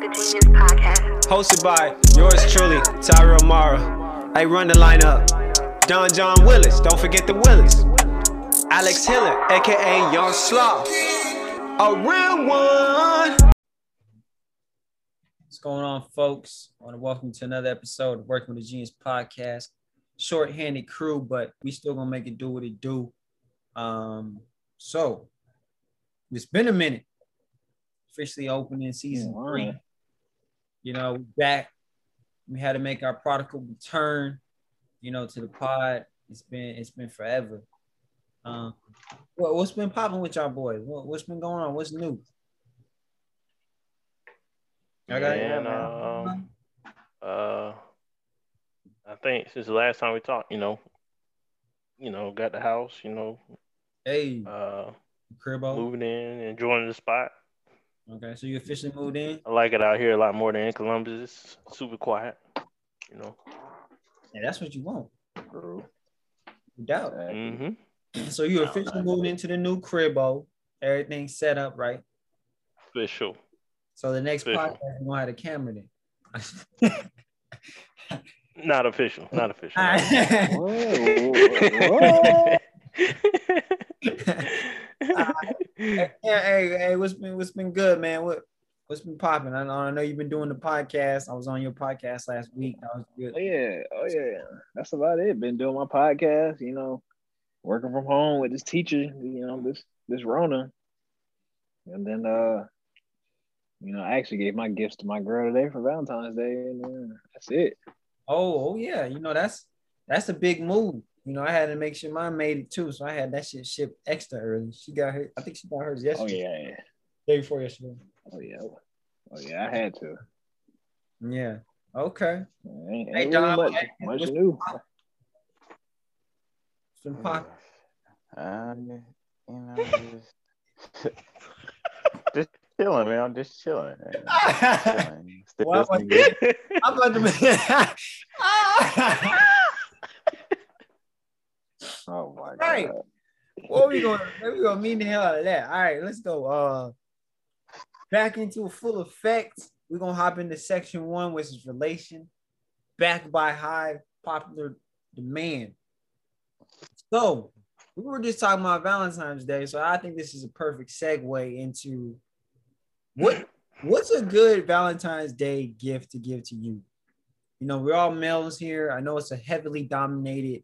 with the Genius Podcast. Hosted by yours truly, Tyrell Mara. I run the lineup. Don John Willis, don't forget the Willis. Alex Hiller, aka Young Slaw. A real one. What's going on, folks? I want to welcome you to another episode of Working with the Genius Podcast. Short-handed crew, but we still gonna make it do what it do. Um, so it's been a minute. Officially opening season three. You know, back. We had to make our prodigal return, you know, to the pod. It's been it's been forever. Um, what, what's been popping with y'all boys? What, what's been going on? What's new? Y'all got Yeah, And um, uh, I think since the last time we talked, you know, you know, got the house, you know, Hey, uh, Cribbo. moving in, enjoying the spot. Okay, so you officially moved in. I like it out here a lot more than in Columbus. It's super quiet, you know. Yeah, that's what you want. No doubt. hmm So you officially moved into the new cribbo. Everything's set up right. Official. So the next Official. podcast, we're gonna have a camera then. Not official. Not official. All right. Whoa, hey, hey, hey, what's been what's been good, man? What what's been popping? I know, I know you've been doing the podcast. I was on your podcast last week. That was good. Oh yeah, oh yeah. That's about it. Been doing my podcast, you know, working from home with this teacher, you know, this this Rona. And then uh you know, I actually gave my gifts to my girl today for Valentine's Day, and uh, that's it. Oh, oh yeah. You know, that's that's a big move. You know, I had to make sure mine made it too. So I had that shit shipped extra early. She got her, I think she got hers yesterday. Oh yesterday. yeah, Day before yesterday. oh yeah, oh yeah. I had to. Yeah. Okay. Ain't, Hey, ain't Dom, really much, much what's- new. It's been popping. Um, you know, just, just chilling, man. I'm just chilling. man. Just chilling. Still Why I- listening good. I'm about to be. Oh my Right. god. what we going? Where we gonna mean the hell out of that? All right, let's go. Uh, back into full effect. We're gonna hop into section one, which is relation, backed by high popular demand. So we were just talking about Valentine's Day, so I think this is a perfect segue into what what's a good Valentine's Day gift to give to you. You know, we're all males here. I know it's a heavily dominated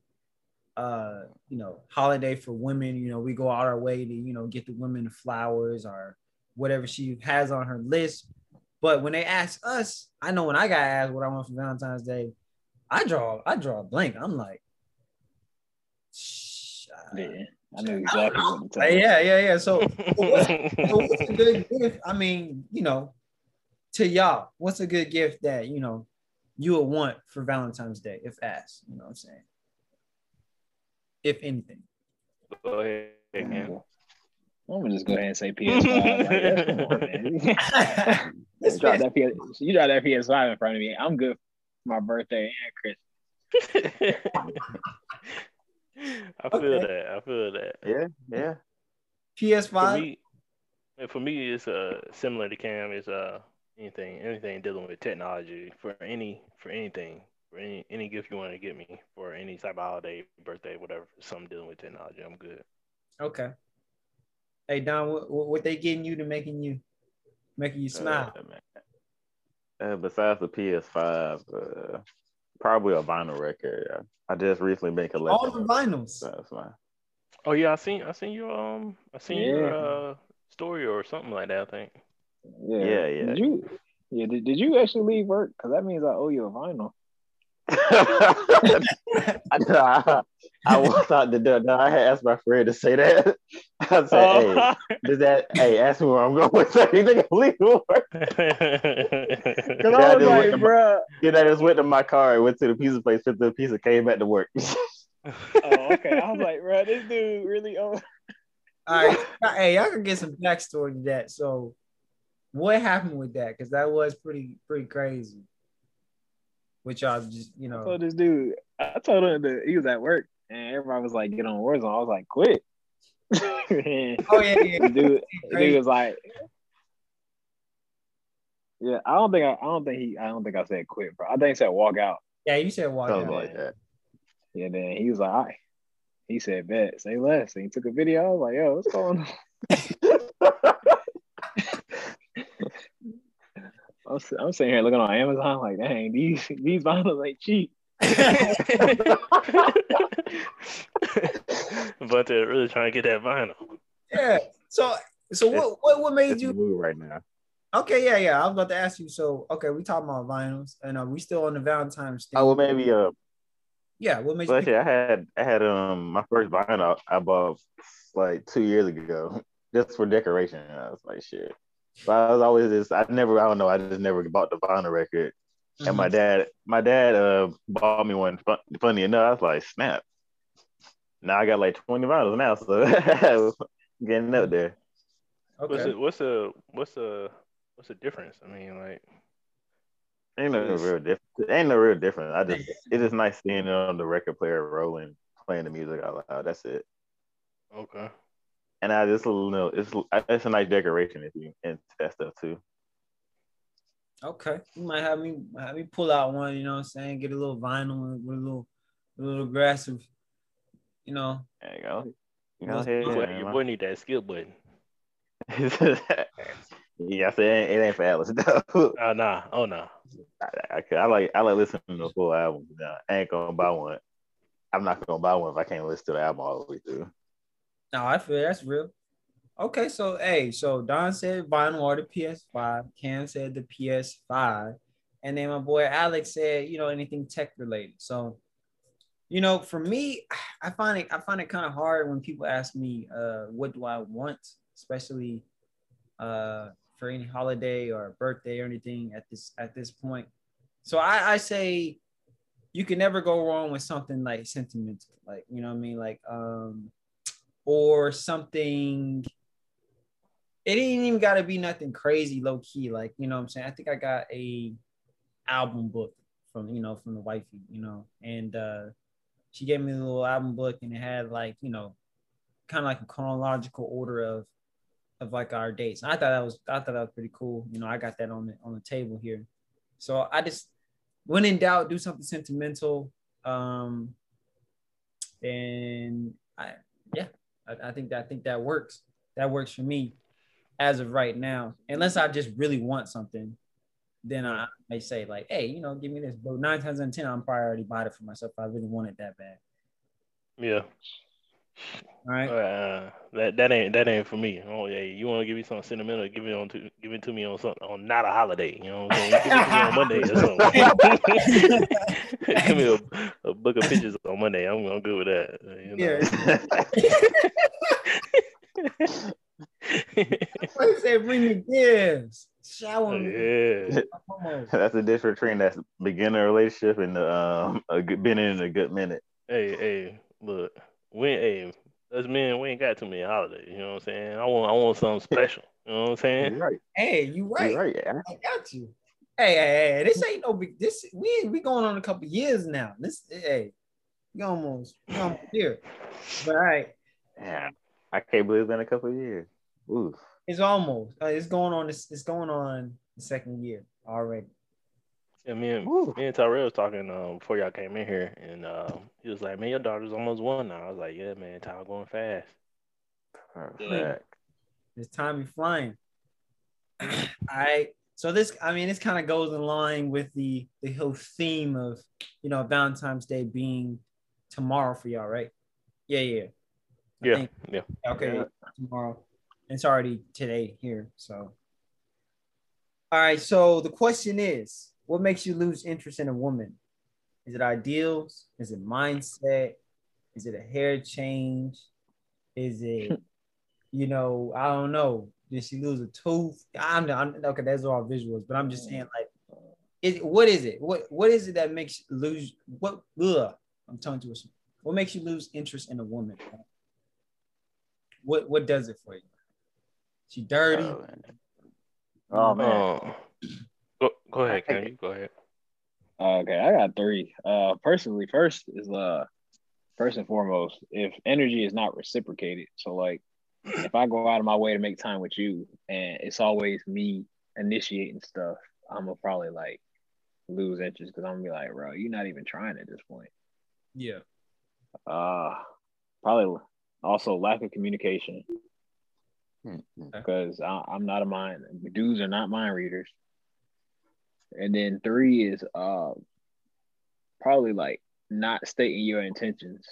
uh you know holiday for women you know we go out our way to you know get the women flowers or whatever she has on her list. But when they ask us i know when i got asked what i want for valentine's day i draw i draw a blank. I'm like "Shh, uh, Yeah, I knew exactly what uh, yeah yeah yeah. So so what's a good gift? I mean you know to y'all what's a good gift that you know you would want for valentine's day if asked? You know what i'm saying if anything Go ahead, man. I'm gonna just go ahead and say PS5. Like, that's- come on, you, drop that PS, you drop that PS5 in front of me. I'm good for my birthday and Christmas. I feel Okay. that. I feel that. Yeah, yeah. Ps5 For me, for me, it's uh similar to Cam. Is uh anything anything dealing with technology for any for anything for any any gift you want to get me for any type of holiday, birthday, whatever. Something dealing with technology, I'm good. Okay. Hey Don, what, what what they getting you to making you making you smile? Uh. Uh, besides the PS5, uh, probably a vinyl record. I, I just recently been collecting. All the vinyls. So that's fine. Oh yeah, I seen I seen your um I seen your uh story or something like that. I think. Yeah, Yeah, yeah. Did you? Yeah, did, did you actually leave work? Because that means I owe you a vinyl. I, know, I, I was out the door. No, I had asked my friend to say that. I said, Oh. "Hey, does that? Hey, ask me where I'm going." So you think I'm leaving work? Because Yeah, I I was just like, went to my- bruh. Then I just went to my car and went to the pizza place, picked up the pizza, came back to work. Oh, okay. I was like, "Bro, this dude really owe. All right. Hey, y'all can get some backstory to that. So what happened with that? Because that was pretty pretty crazy. Which y'all just, you know. I know, told this dude, I told him that he was at work, and everybody was like, "Get on Warzone." I was like, "Quit." Oh yeah, yeah. dude, the dude was like, Yeah, I don't think I, I don't think he I don't think I said quit, bro. I think he said walk out. Yeah, you said walk Something out. like that. Yeah, then he was like, all right. He said, bet, say less. And he took a video. I was like, yo, what's going on? I'm, s- I'm sitting here looking on Amazon like, dang, these these vinyls ain't cheap. but they're really trying to get that vinyl. Yeah. So so what what what made It's you right now. okay, yeah, yeah. I was about to ask you. So okay, we talking about vinyls and uh, we still on the Valentine's thing. Oh, well, maybe uh, yeah, what made you well, pick- actually, I had I had um my first vinyl I bought like two years ago just for decoration. I was like, shit. But I was always just I never I don't know I just never bought the vinyl record. And my dad my dad uh bought me one. Fun, funny enough, I was like, snap. Now I got like twenty vinyls now, so getting up there. What's Okay. the what's the what's the what's the difference? I mean, like Ain't no real difference. Ain't no real difference. I just it's just nice seeing it on the record player rolling, playing the music out loud. That's it. okay. And I just a little it's it's a nice decoration if you into that stuff too. Okay. You might have me have me pull out one, you know what I'm saying? Get a little vinyl with a little a little aggressive, you know. There you go. You Well, know, hey, Your boy, man, your boy need that skill button. yeah, I said it ain't, it ain't for Alice though. Oh nah, oh nah. I, I, I like I like listening to the full album. Now, I ain't gonna buy one. I'm not gonna buy one if I can't listen to the album all the way through. No, I feel that's real. Okay, so hey, so Don said vinyl or the PS5, Cam said the PS5, and then my boy Alex said, you know, anything tech related. So, you know, for me, I find it I find it kind of hard when people ask me, uh, what do I want, especially uh for any holiday or birthday or anything at this at this point. So I, I say you can never go wrong with something like sentimental, like you know what I mean, like um or something. It ain't even got to be nothing crazy, low key. Like you know, what I'm saying. I think I got a album book from you know from the wifey, you know, and uh she gave me a little album book, and it had like you know, kind of like a chronological order of of like our dates. And I thought that was I thought that was pretty cool. You know, I got that on the on the table here. So I just when in doubt, do something sentimental. Um, and I I, I think that I think that works. That works for me as of right now. Unless I just really want something, then I may say like, hey, you know, give me this. But nine times out of ten, I'm probably already bought it for myself. I really want it that bad. Yeah. All right. Uh, that that ain't that ain't for me. Oh yeah, you want to give me something sentimental? Give it on to give it to me on something on not a holiday. You know what I'm saying? Give it to me on Monday or something. give me a, a book of pictures on Monday. I'm, I'm good with that. You know? I said, bring me gifts. Shower me. yeah. That's the difference between that beginner relationship and the um a good been in a good minute. Hey, hey, look, we hey, us men, we ain't got too many holidays. You know what I'm saying? I want I want something special. You know what I'm saying? You're right. Hey, you right. You're right. Yeah. I got you. Hey, hey, hey, this ain't no big. This we we going on a couple years now. This hey, we almost we almost here. But all right, Yeah. I can't believe it's been a couple of years. Ooh. it's almost. Uh, it's going on. This it's going on the second year already. Yeah, me and Woo. me and Tyrell was talking um, before y'all came in here, and um, he was like, "Man, your daughter's almost one now." I was like, "Yeah, man, time going fast." Perfect. This time be flying. all right. So this, I mean, this kind of goes in line with the the whole theme of you know Valentine's Day being tomorrow for y'all, right? Yeah, yeah. I Yeah, think- yeah. Okay, Yeah. tomorrow. It's already today here. So, all right. So the question is, what makes you lose interest in a woman? Is it ideals? Is it mindset? Is it a hair change? Is it, you know, I don't know. Did she lose a tooth? I'm, I'm okay. That's all visuals, but I'm just saying, like, is what is it? What what is it that makes you lose? What? Ugh, I'm telling you, what makes you lose interest in a woman? What what does it for you? She dirty. Oh, man. Oh, man. Oh. Go go ahead, Ken. You go ahead. Okay, I got three. Uh, personally, first is uh, first and foremost, if energy is not reciprocated, so like, if I go out of my way to make time with you, and it's always me initiating stuff, I'm gonna probably like lose interest because I'm gonna be like, bro, you're not even trying at this point. Yeah. Uh, probably also lack of communication Mm-hmm. because I'm not a mind. Dudes are not mind readers. And then three is uh probably like not stating your intentions.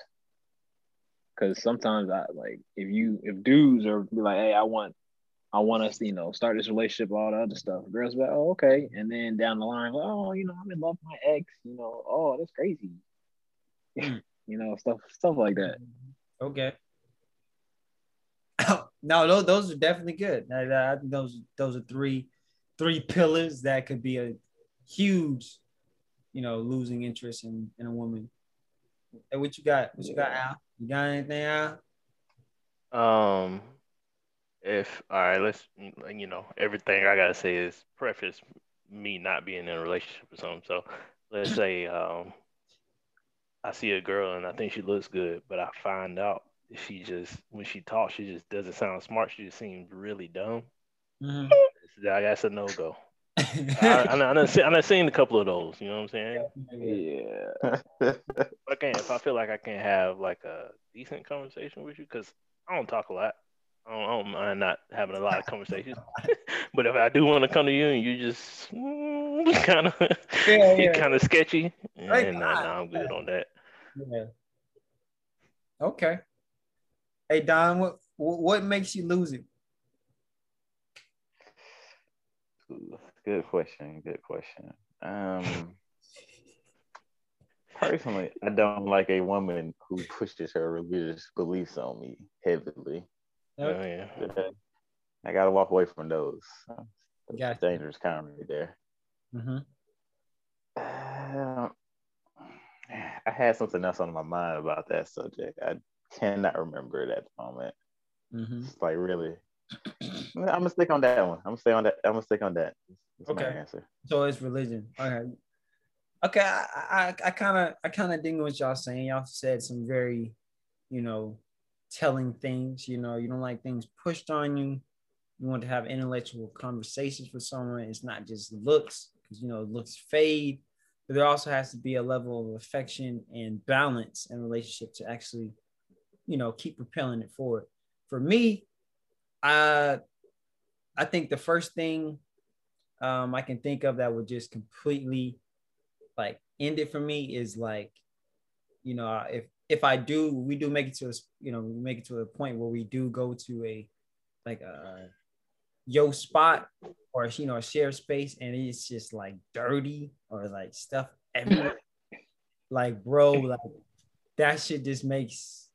Cause sometimes I like if you if dudes are like, hey, I want I want us to, you know, start this relationship, all the other stuff. Girls like, oh, okay. And then down the line, oh, you know, I'm in love with my ex, you know, oh, that's crazy. you know, stuff stuff like that. Okay. no, those, those are definitely good. I, I think those those are three three pillars that could be a huge, you know, losing interest in, in a woman. Hey, what you got? What you got, Al? You got anything, Al? Um, if all right, let's you know everything I gotta say is preface me not being in a relationship or something. So let's say um, I see a girl and I think she looks good, but I find out she just when she talks, she just doesn't sound smart. She just seems really dumb. Mhm. That's a no go. I, I, I, done seen, I done seen a couple of those. You know what I'm saying? Yeah. If I can, if I feel like I can have like a decent conversation with you, because I don't talk a lot. I don't, I don't mind not having a lot of conversations. but if I do want to come to you and you just mm, kind of, Yeah, yeah. kind of sketchy, Like, and nah, nah, I'm good on that. Yeah. Okay. Hey Don, what what makes you lose it? Good question. Good question. Um, personally, I don't like a woman who pushes her religious beliefs on me heavily. Oh, yeah. I gotta walk away from those. That's Gotcha. dangerous kind right there. Mm-hmm. Uh, I had something else on my mind about that subject. I cannot remember it at the moment. Mm-hmm. It's like really. I'm gonna stick on that one. I'm gonna stay on that. I'm gonna stick on that. That's Okay. answer. So it's religion. Okay. Okay. I I I kind of I kind of dig what y'all saying. Y'all said some very, you know, telling things. You know, you don't like things pushed on you. You want to have intellectual conversations with someone. It's not just looks, because you know looks fade. But there also has to be a level of affection and balance in relationship to actually, you know, keep propelling it forward. For me, I I think the first thing um, I can think of that would just completely like end it for me is like, you know, if if I do, we do make it to a, you know, we make it to a point where we do go to a like a yo spot or you know a shared space and it's just like dirty or like stuff everywhere. like bro, like that shit just makes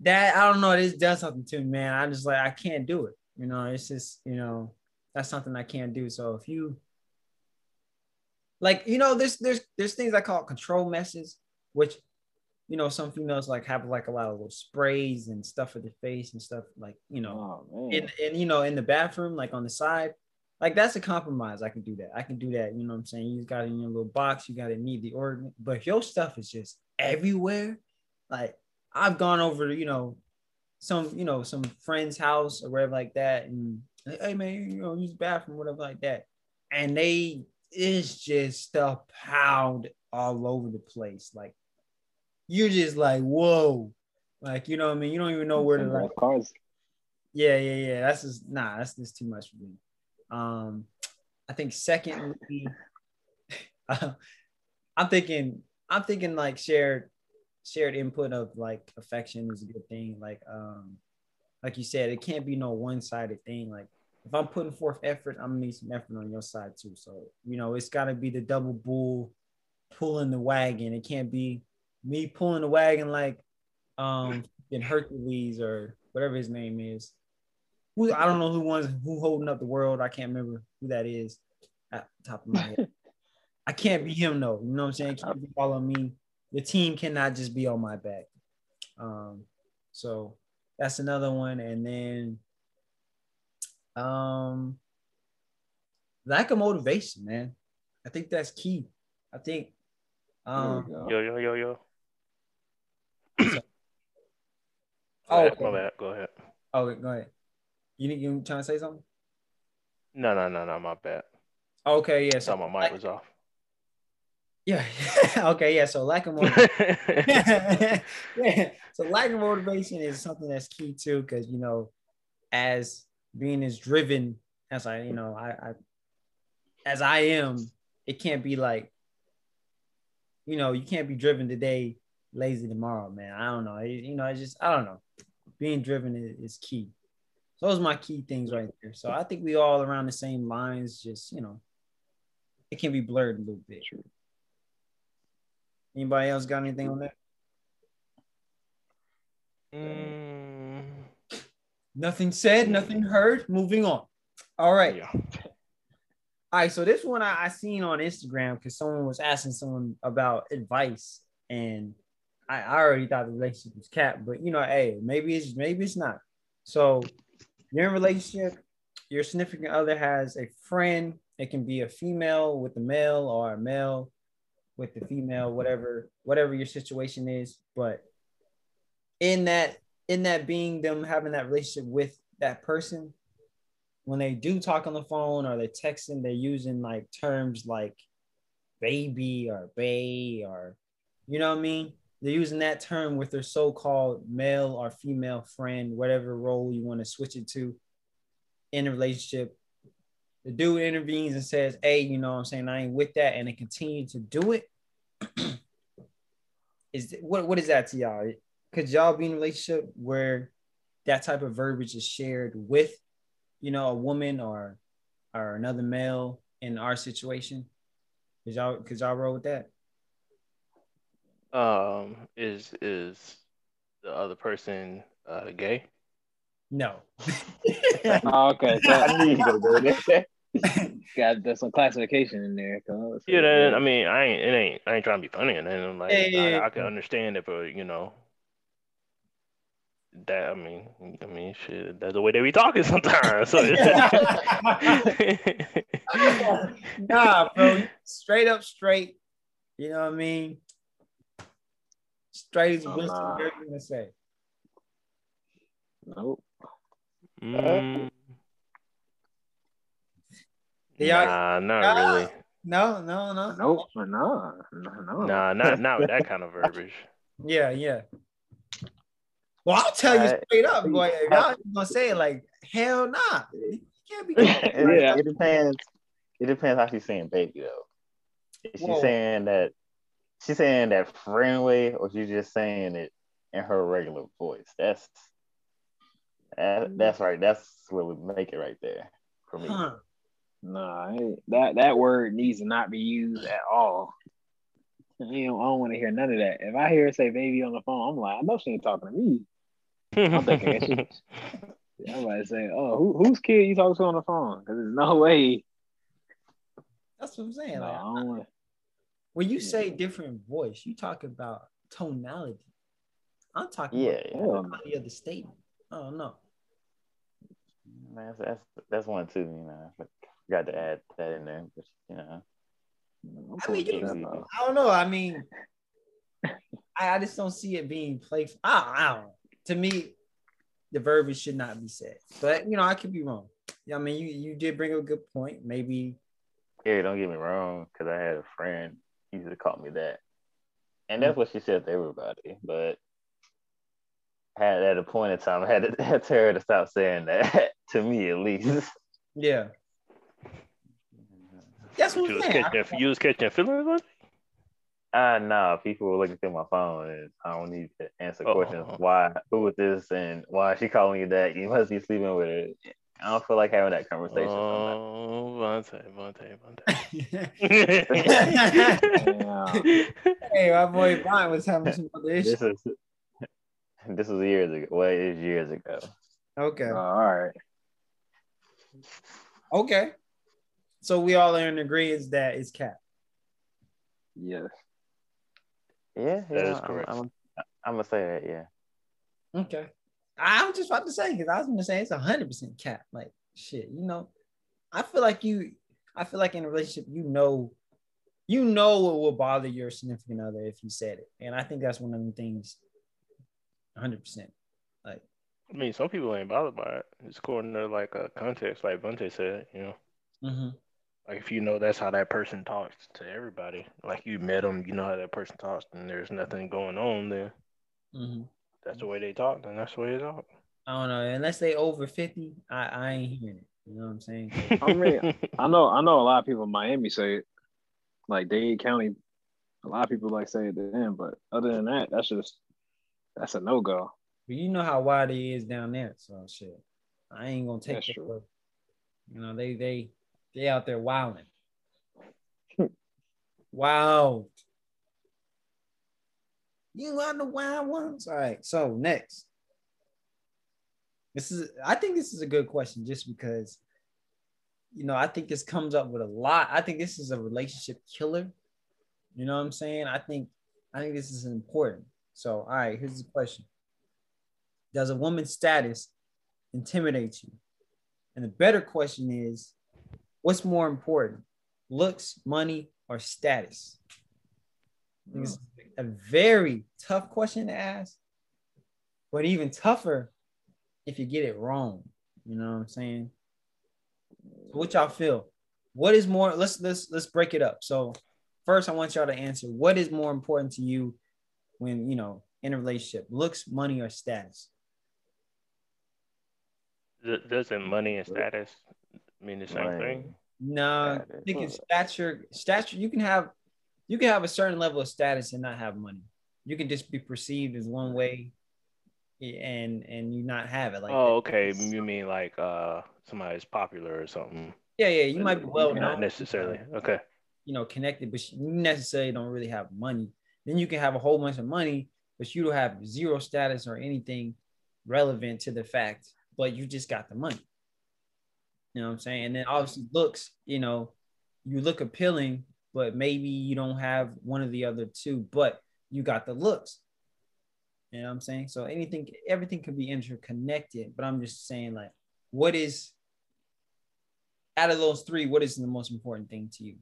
that I don't know, this does something to me, man. I just like I can't do it. You know, it's just, you know, that's something I can't do. So if you like, you know, there's there's there's things I call control messes, which you know, some females like have like a lot of little sprays and stuff for the face and stuff like, you know, Oh in, in you know, in the bathroom, like on the side. Like that's a compromise. I can do that. I can do that. You know what I'm saying? You got it in your little box, you got to need the organ, but if your stuff is just everywhere. Like I've gone over you know, some, you know, some friend's house or wherever like that, and hey man, you know, use the bathroom, whatever like that. And they it's just stuff piled all over the place. Like you're just like, whoa. Like, you know what I mean? You don't even know where to like cars. yeah, yeah, yeah. That's just nah, that's just too much for me. Um, I think secondly, I'm thinking, I'm thinking like shared, shared input of like affection is a good thing. Like, um, like you said, it can't be no one-sided thing. Like, if I'm putting forth effort, I'm gonna need some effort on your side too. So, you know, it's gotta be the double bull pulling the wagon. It can't be me pulling the wagon like um in Hercules or whatever his name is. Who I don't know who one's who holding up the world. I can't remember who that is at the top of my head. I can't be him though. You know what I'm saying? It can't be all on me. The team cannot just be on my back. Um, so that's another one. And then um lack of motivation, man. I think that's key. I think There um we go. Yo, yo, yo, yo. oh, Go ahead, my bad. Go ahead. oh go ahead. You you trying to say something? No, no, no, no, my bad. Okay, yeah. So So my mic was off. Yeah. okay, yeah. So lack of motivation. yeah. So lack of motivation is something that's key too, because you know, as being as driven as I, you know, I, I as I am, it can't be like, you know, you can't be driven today, lazy tomorrow, man. I don't know. It- you know, I just I don't know. Being driven is, is key. So those are my key things right there. So I think we all around the same lines, just you know, it can be blurred a little bit. Anybody else got anything on that? Mm, Nothing said, nothing heard. Moving on. All right. yeah. All right. So this one I, I seen on Instagram because someone was asking someone about advice, and I, I already thought the relationship was capped, but you know, hey, maybe it's maybe it's not. So you're in a relationship, your significant other has a friend. It can be a female with a male or a male with the female, whatever, whatever your situation is. But in that, in that being them having that relationship with that person, when they do talk on the phone or they're texting, they're using like terms like baby or bay or you know what I mean? They're using that term with their so-called male or female friend, whatever role you want to switch it to in a relationship. The dude intervenes and says, Hey, you know what I'm saying? I ain't with that, and they continue to do it. is what what is that to y'all? Could y'all be in a relationship where that type of verbiage is shared with you know, a woman or or another male in our situation? Could y'all could y'all roll with that? Um, is is the other person uh gay? No. Oh, okay. So I knew you were gonna go there. got there's some classification in there. 'cause- Yeah, then I mean, I ain't it ain't I ain't trying to be funny, and then like Yeah, yeah, I. I can understand it, but you know, that I mean, I mean, shit, that's the way they be talking sometimes. So nah, bro. Straight up straight. You know what I mean? Straight as Oh, wisdom, nah. whatever you gonna say. Nope. Mm, Yeah. nah, not Nah. really. No, no, no. Nope. No. No. No. Nah, not not with that kind of verbiage. Yeah, yeah. Well, I'll tell you straight up, boy. If y'all gonna say it like hell nah. You can't be it, Yeah. it depends. It depends how she's saying baby though. Is she Whoa. saying that she's saying that friendly or she's just saying it in her regular voice? That's that, that's right. That's what would make it right there for me. huh. Nah, that that word needs to not be used at all. You know, I don't want to hear none of that. If I hear her say "baby" on the phone, I'm like, I know she ain't talking to me. I'm thinking that she, I'm about to say, oh, who, whose kid you talking to on the phone? Because there's no way. That's what I'm saying. No, like, I don't want. when you say different voice, you talk about tonality. I'm talking Yeah, about yeah. the tonality of the statement. Oh no. Man, that's, that's that's one too. You know, but got to add that in there. But you know, I'm mean, you. I don't know. I mean, I, I just don't see it being playful. I, I don't. To me, the verbiage should not be said. But you know, I could be wrong. Yeah, I mean, you you did bring up a good point. Maybe yeah, don't get me wrong, because I had a friend he used to call me that, and that's mm. what she said to everybody. But had at a point in time, I had to, had to her to stop saying that to me at least. yeah. That's what you I'm was saying. catching you was catching feelings on it? Ah, no, people were looking through my phone, and I don't need to answer Oh. questions. Why? Who is this? And why is she calling you that? You must be sleeping with her. I don't feel like having that conversation. Oh, Vontae, Vontae, Yeah. hey, my boy Brian was having some other issues. This is this was years ago. Well, it is years ago. Okay. Oh, all right. Okay. So we all are in agreement that it's cap. Yes. Yeah, That yeah. is correct. I'm, I'm, I'm gonna say that. Yeah. Okay. I was just about to say because I was gonna say it's hundred percent cap. Like shit, you know. I feel like you. I feel like in a relationship, you know, you know what will bother your significant other if you said it, and I think that's one of the things. Hundred percent. Like I mean, some people ain't bothered by it. It's according to like a context, like Vontae said, you know. mm-hmm. Like if you know that's how that person talks to everybody, like you met them, you know how that person talks, and there's nothing going on there. Mhm. That's the way they talk, then that's the way they talk. I don't know. Unless they over 50, I, I ain't hearing it. You know what I'm saying? I mean, I know I know a lot of people in Miami say it, like Dade County. A lot of people like say it to them, but other than that, that's just that's a no go. But you know how wide it is down there. So shit. I ain't gonna take That's it true. you know, they they they out there wilding. Hmm. wow. You are the wild ones. All right. So next. This is I think this is a good question just because you know, I think this comes up with a lot. I think this is a relationship killer. You know what I'm saying? I think I think this is important. So, all right, here's the question. Does a woman's status intimidate you? And the better question is, what's more important, looks, money, or status? I it's a very tough question to ask, but even tougher if you get it wrong. You know what I'm saying? So what y'all feel? What is more? Let's let's let's break it up. So first, I want y'all to answer. What is more important to you when you know in a relationship? Looks, money, or status? D- Doesn't money and status mean the same Money. thing? No, Status. thinking stature, stature. You can have, you can have a certain level of status and not have money. You can just be perceived as one way, and and you not have it. Like, Oh, okay. You mean like uh somebody's popular or something? yeah, yeah. You might be well known. Not necessarily. Okay. you know, connected, but you necessarily don't really have money. Then you can have a whole bunch of money, but you don't have zero status or anything relevant to the fact, but you just got the money. You know what I'm saying? And then obviously looks, you know, you look appealing, but maybe you don't have one of the other two, but you got the looks. You know what I'm saying? So anything, everything can be interconnected, but I'm just saying, like, what is out of those three, what is the most important thing to you?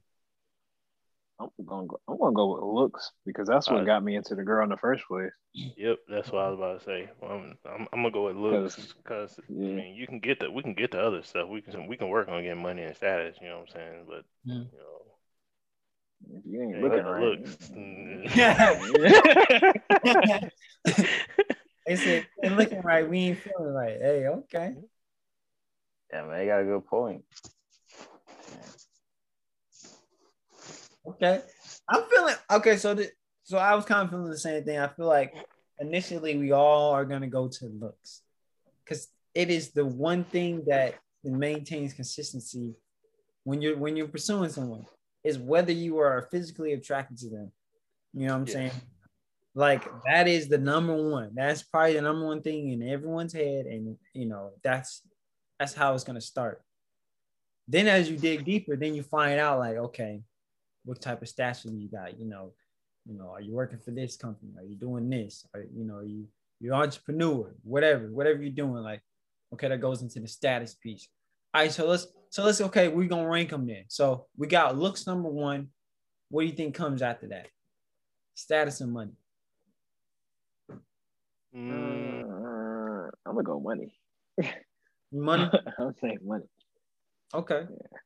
I'm gonna go, I'm gonna go with looks because that's what Uh, got me into the girl in the first place. Yep, that's what I was about to say. Well, I'm, I'm, I'm gonna go with looks because I mean you can get the we can get the other stuff. We can we can work on getting money and status. You know what I'm saying? But Mm. you know, If you ain't yeah, looking the right, looks. mm. They said, "Ain't looking right, we ain't feeling right. Hey, okay. Yeah, man, you got a good point. Okay. I'm feeling okay. So, the, so I was kind of feeling the same thing. I feel like initially we all are going to go to looks because it is the one thing that maintains consistency when you're when you're pursuing someone is whether you are physically attracted to them. You know what I'm Yes. saying? Like that is the number one. That's probably the number one thing in everyone's head, and you know that's that's how it's gonna start. Then as you dig deeper, then you find out like, okay, what type of stature you got? You know, you know, are you working for this company? Are you doing this? Are you know, you you're entrepreneur, whatever, whatever you're doing, like, okay, that goes into the status piece. All right, so let's so let's okay, we're gonna rank them then. So we got looks number one. What do you think comes after that? Status and money. Mm, I'm gonna go money. Money. I'm saying money. Okay. yeah,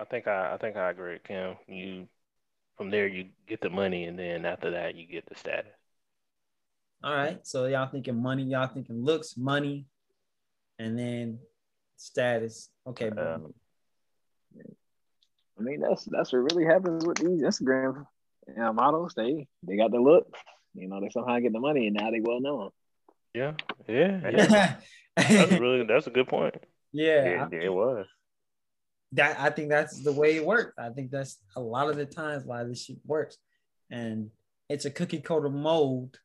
I think I I think I agree, with Kim. You from there you get the money, and then after that you get the status. All right. So y'all thinking money, y'all thinking looks, money, and then status. Okay. Um, I mean, that's that's what really happens with these Instagram uh, models. They they got the look, you know, they somehow get the money, and now they well known. Yeah, yeah, yeah. That's really that's a good point. yeah. it, it was. That I think that's the way it works. I think that's a lot of the times why this shit works. And it's a cookie cutter mold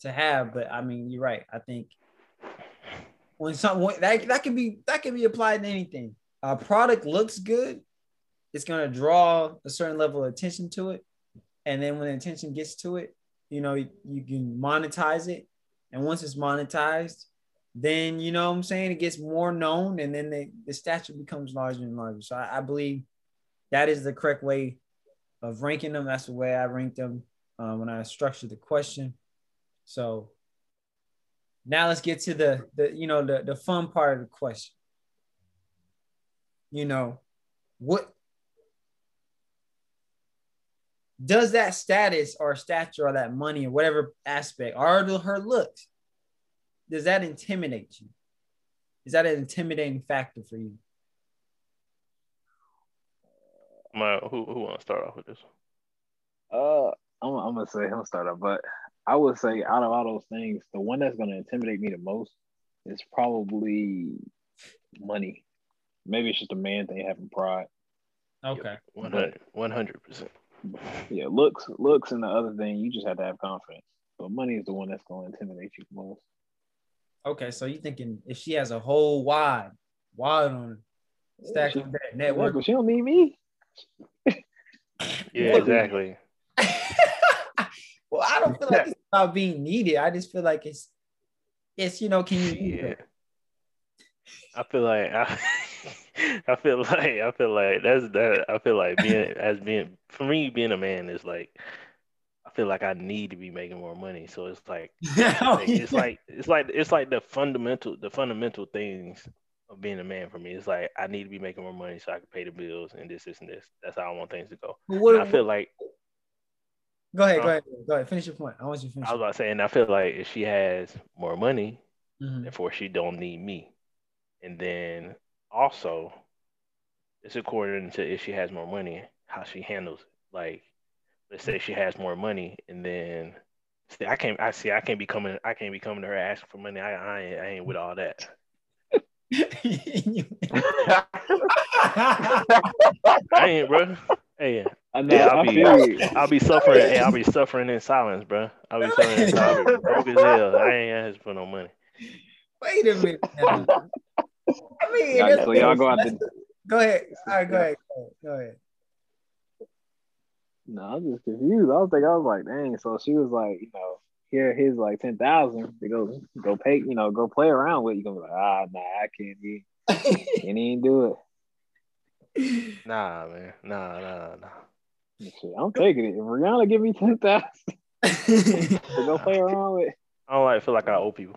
to have, but I mean, you're right. I think when something that that can be that can be applied to anything. A product looks good, it's gonna draw a certain level of attention to it, and then when the attention gets to it, you know, you, you can monetize it, and once it's monetized, then you know what I'm saying it gets more known, and then the, the stature becomes larger and larger. So I, I believe that is the correct way of ranking them. That's the way I ranked them uh, when I structured the question. So now let's get to the the you know the the fun part of the question. you know, what does that status or stature or that money or whatever aspect or her looks does that intimidate you? Is that an intimidating factor for you? My, who who want to start off with this? Uh, I'm, I'm gonna say I'm gonna start off, but I would say out of all those things, the one that's gonna intimidate me the most is probably money. Maybe it's just a man thing having pride. Okay. 100 percent. Yeah, looks, looks, and the other thing you just have to have confidence. But money is the one that's gonna intimidate you the most. Okay. So you thinking if she has a whole wide, wide on stack She- of that network. but she don't need me. Yeah, exactly. well, I don't feel like it's about being needed. I just feel like it's it's you know, can you use Yeah. it? I feel like I, I feel like I feel like that's that. I feel like being as being for me being a man is like I feel like I need to be making more money. So it's like like, it's like it's like it's like the fundamental the fundamental things of being a man for me. It's like I need to be making more money so I can pay the bills and this this and this. That's how I want things to go. What, I feel like go ahead, go ahead, go ahead. Finish your point. I want you to finish. I was about to say, and I feel like if she has more money, Mhm. therefore she don't need me. And then also, it's according to if she has more money, how she handles it. Like, let's say she has more money, and then see, I can't. I see. I can't be coming. I can't be coming to her asking for money. I, I ain't. I ain't with all that. I ain't, bro. Hey, I know. Yeah, I'll I be- feel you. I'll be suffering. hey, I'll be suffering in silence, bro. I'll be suffering in silence. I'll broke as hell. I ain't asking for no money. Wait a minute. now. I mean, Y'all- so y'all go out the Go ahead. All right, go ahead. Go ahead. Go ahead. No, I'm just confused. I was thinking, I was like, dang. So she was like, you know, here, here's like ten thousand to go, go pay, you know, go play around with. You gonna be like, ah, nah, I can't even, can't even do it. Nah, man. Nah, nah, nah. Shit, I'm taking it. If Rihanna give me ten thousand to go play around with, I don't like feel like I owe people.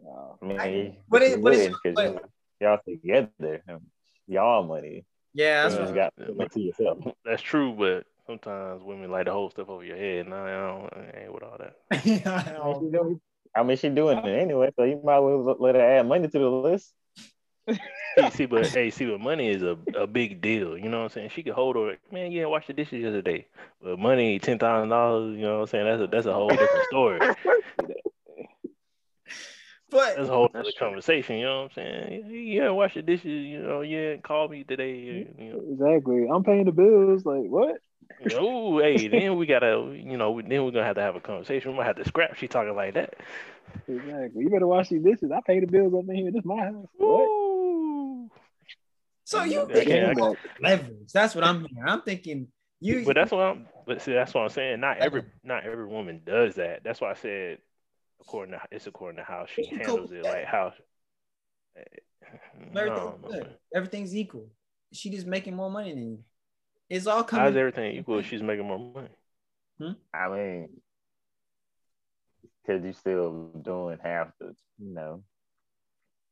uh, man, mean, I- what is- you what is- wouldn't 'cause you- y'all together, y'all money. Yeah, that's just what, got Yeah, money to yourself. That's true, but sometimes women like to hold stuff over your head. Nah, I don't. I ain't with all that. I mean, she doing- I mean, she doing it anyway, so you might as well let her add money to the list. See, see, but hey, see, but money is a, a big deal. You know what I'm saying? She could hold her. Man, yeah, wash the dishes yesterday. But money, ten thousand dollars. You know what I'm saying? That's a that's a whole different story. But That's a whole other true. conversation. You know what I'm saying? Yeah, wash the dishes. You know, yeah, call me today. You know, exactly. I'm paying the bills. Like what? oh, hey, then we gotta, you know, then we're gonna have to have a conversation. We might have to scrap. She talking like that. Exactly. You better wash these dishes. I pay the bills up in here. This is my house. What? So you thinking yeah, about leverage? That's what I'm hearing. I'm thinking you. But that's what I'm. But see, that's what I'm saying. Not every not every woman does that. That's why I said according to it's according to how she You handles it. Like how. No, everything's no, good. Everything's equal. She just making more money than you. It's all How's everything equal she's making more money? Hmm? I mean, because you're still doing half the, you know.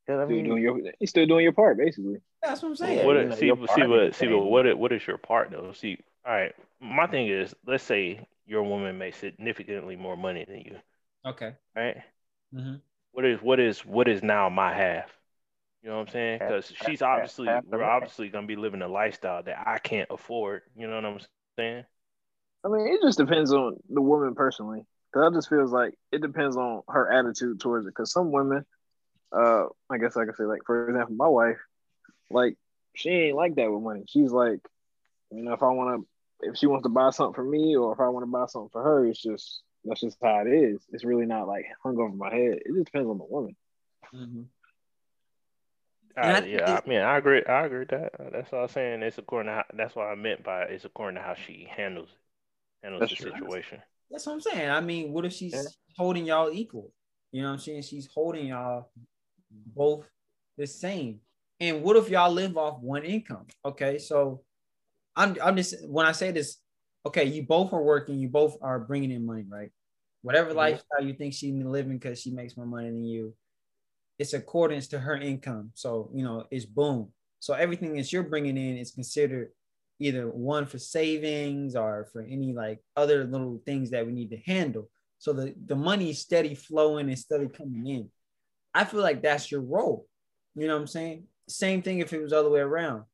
Because I Still mean, doing your, you're still doing your part, basically. That's what I'm saying. what you see, your see partner what is see saying- what what is, what is your part though? See, all right. My thing is, let's say your woman makes significantly more money than you, Okay. right? hmm What is what is what is now my half? You know what I'm saying? Because she's obviously half the we're obviously gonna be living a lifestyle that I can't afford. You know what I'm saying? I mean, it just depends on the woman personally. Cause I just feels like it depends on her attitude towards it. Cause some women, uh, I guess I could say, like for example, my wife, like she ain't like that with money. She's like, you know, if I want to, if she wants to buy something for me, or if I want to buy something for her, it's just that's just how it is. It's really not like hung over my head. It just depends on the woman. hmm Uh, I yeah, it's- I mean, I agree. I agree with that. Uh, That's what I'm saying. It's according to how, that's what I meant by it's according to how she handles it, handles That's the true. situation. That's what I'm saying. I mean, what if she's Yeah. holding y'all equal? You know what I'm saying? She's holding y'all both the same. And what if y'all live off one income? Okay, so I'm I'm just when I say this, okay, you both are working, you both are bringing in money, right? Whatever Mhm. lifestyle you think she's living because she makes more money than you, it's accordance to her income. So you know, it's boom. So everything that you're bringing in is considered either one for savings or for any like other little things that we need to handle. So the, the money is steady flowing and steady coming in. I feel like that's your role. You know what I'm saying? Same thing if it was other way around.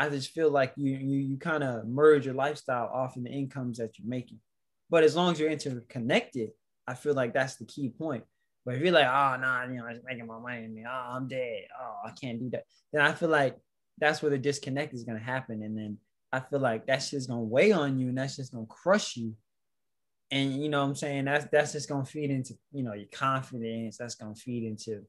I just feel like you you you kind of merge your lifestyle off in the incomes that you're making. But as long as you're interconnected, I feel like that's the key point. But if you're like, oh no, nah, you know, I'm just making my money, oh, I'm dead, oh, I can't do that, then I feel like that's where the disconnect is gonna happen. And then I feel like that's just gonna weigh on you and that's just gonna crush you. And you know what I'm saying? That's that's just gonna feed into you know your confidence, that's gonna feed into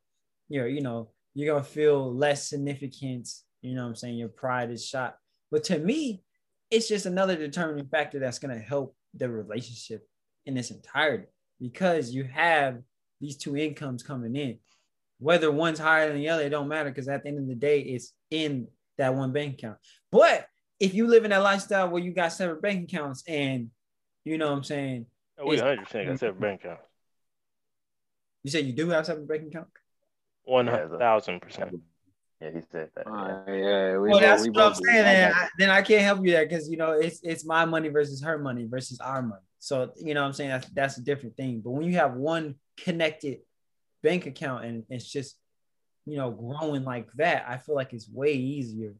your, you know, you're gonna feel less significance you know what I'm saying? Your pride is shot. But to me, it's just another determining factor that's going to help the relationship in its entirety because you have these two incomes coming in. Whether one's higher than the other, it don't matter because at the end of the day, it's in that one bank account. But if you live in that lifestyle where you got separate bank accounts and you know what I'm saying? Oh, we 100 percent got separate bank accounts. You said you do have separate bank account? One thousand percent. Yeah, he said that. Uh, yeah, we well, both, that's we what I'm saying. agree. Then I, then I can't help you there because you know it's it's my money versus her money versus our money. So you know what I'm saying that's that's a different thing. But when you have one connected bank account and it's just you know growing like that, I feel like it's way easier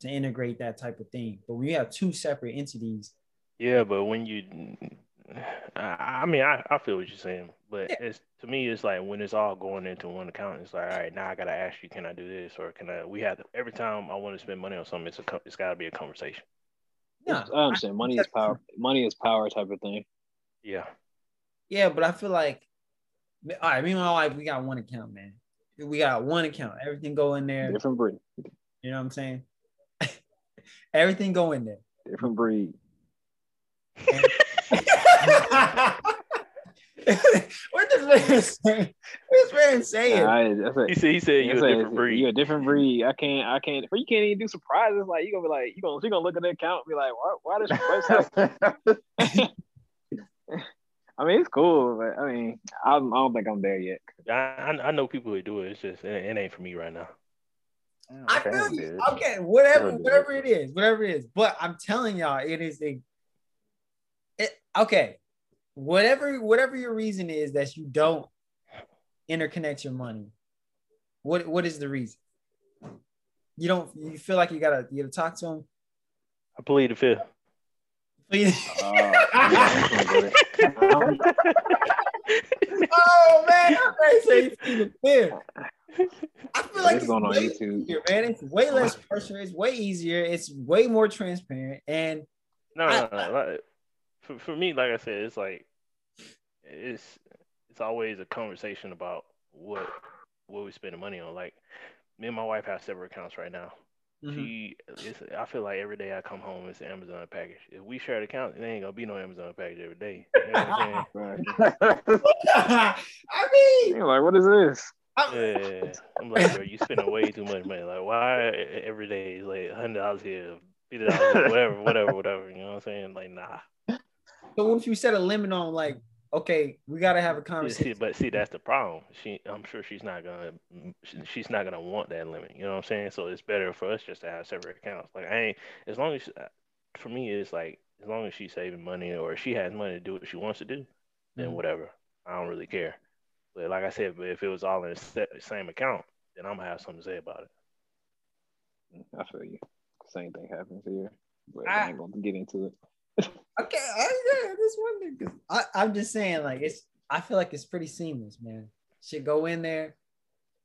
to integrate that type of thing. But when you have two separate entities, Yeah, but when you, I, I mean, I, I feel what you're saying, but Yeah. it's to me, it's like when it's all going into one account, it's like, all right, now I gotta ask you, can I do this, or can I? We have to, every time I want to spend money on something, it's a, it's got to be a conversation. no, I understand. Money is power. Money is power type of thing. Yeah, Yeah, but I feel like, all right, me and my wife, we got one account, man. We got one account. Everything go in there. Different breed. You know what I'm saying? Everything go in there. Different breed. what this man saying? What this man saying? I, that's it. he said he said you're a different breed. You're a different breed. I can't. I can't. You can't even do surprises. Like you gonna be like you gonna she gonna look at the account and be like, why? Why does what's happening? I mean, it's cool, but I mean, I'm, I don't think I'm there yet. I, I I know people who do it. It's just it, it ain't for me right now. I Okay, feel you. Okay, whatever, Sure, dude. whatever it is, whatever it is. But I'm telling y'all, it is a. It, okay, whatever, whatever your reason is that you don't interconnect your money. What what is the reason? You don't. You feel like you gotta you gotta talk to him. I plead the fifth. Uh, oh man, I say you feel the fear. I feel like It's it's going on way YouTube. easier, man. It's way less pressure. It's way easier. It's way more transparent. And No, I- no, no. Like, for, for me, like I said, it's like it's it's always a conversation about what what we spending money on. Like me and my wife have separate accounts right now. Mhm. She, it's, I feel like every day I come home, it's an Amazon package. If we share the account, there ain't gonna be no Amazon package every day. You know what I'm saying? right. I mean, You're like, what is this? I'm- Yeah, I'm like, bro, you spending way too much money. Like, why every day is like hundred dollars here, fifty dollars, whatever, whatever, whatever. You know what I'm saying? Like, nah. So what if you set a limit on like, okay, we gotta have a See, conversation. see, but see, that's the problem. She, I'm sure she's not gonna, she- she's not gonna want that limit. You know what I'm saying? So it's better for us just to have separate accounts. Like, I ain't as long as, for me, it's like as long as she's saving money or she has money to do what she wants to do, then Mhm. whatever. I don't really care. But like I said, but if it was all in the same account, then I'm gonna have something to say about it. I feel you. Same thing happens here, but I- I ain't gonna get into it. Okay, I, yeah, this one thing, 'cause I, I'm just saying, like, it's. I feel like it's pretty seamless, man. Should go in there,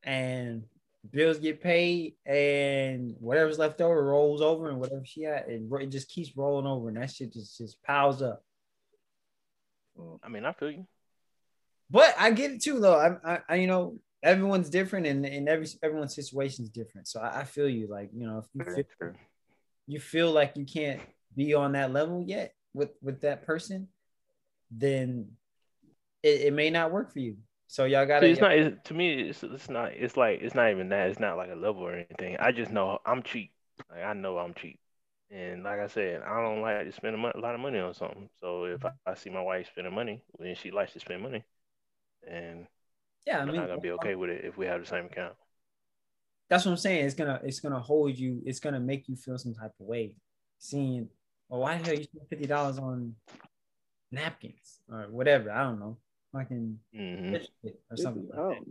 and bills get paid, and whatever's left over rolls over, and whatever she had, it, ro- it just keeps rolling over, and that shit just just piles up. I mean, I feel you. But I get it too, though. I, I, I you know, everyone's different, and, and every everyone's situation is different. So I, I feel you. Like, you know, if you feel, you feel like you can't be on that level yet with with that person, then it, it may not work for you. So y'all gotta. It's not. It's, to me, it's it's not. It's like it's not even that. It's not like a level or anything. I just know I'm cheap. Like I know I'm cheap, and like I said, I don't like to spend a, lot of money on something. So if I, I see my wife spending money, then she likes to spend money, and yeah, I I'm mean, not gonna be okay with it if we have the same account. that's what I'm saying. It's gonna it's gonna hold you. It's gonna make you feel some type of way. Seeing, well, why the hell you spend fifty dollars on napkins or whatever? I don't know, fucking hmm or something. Like that.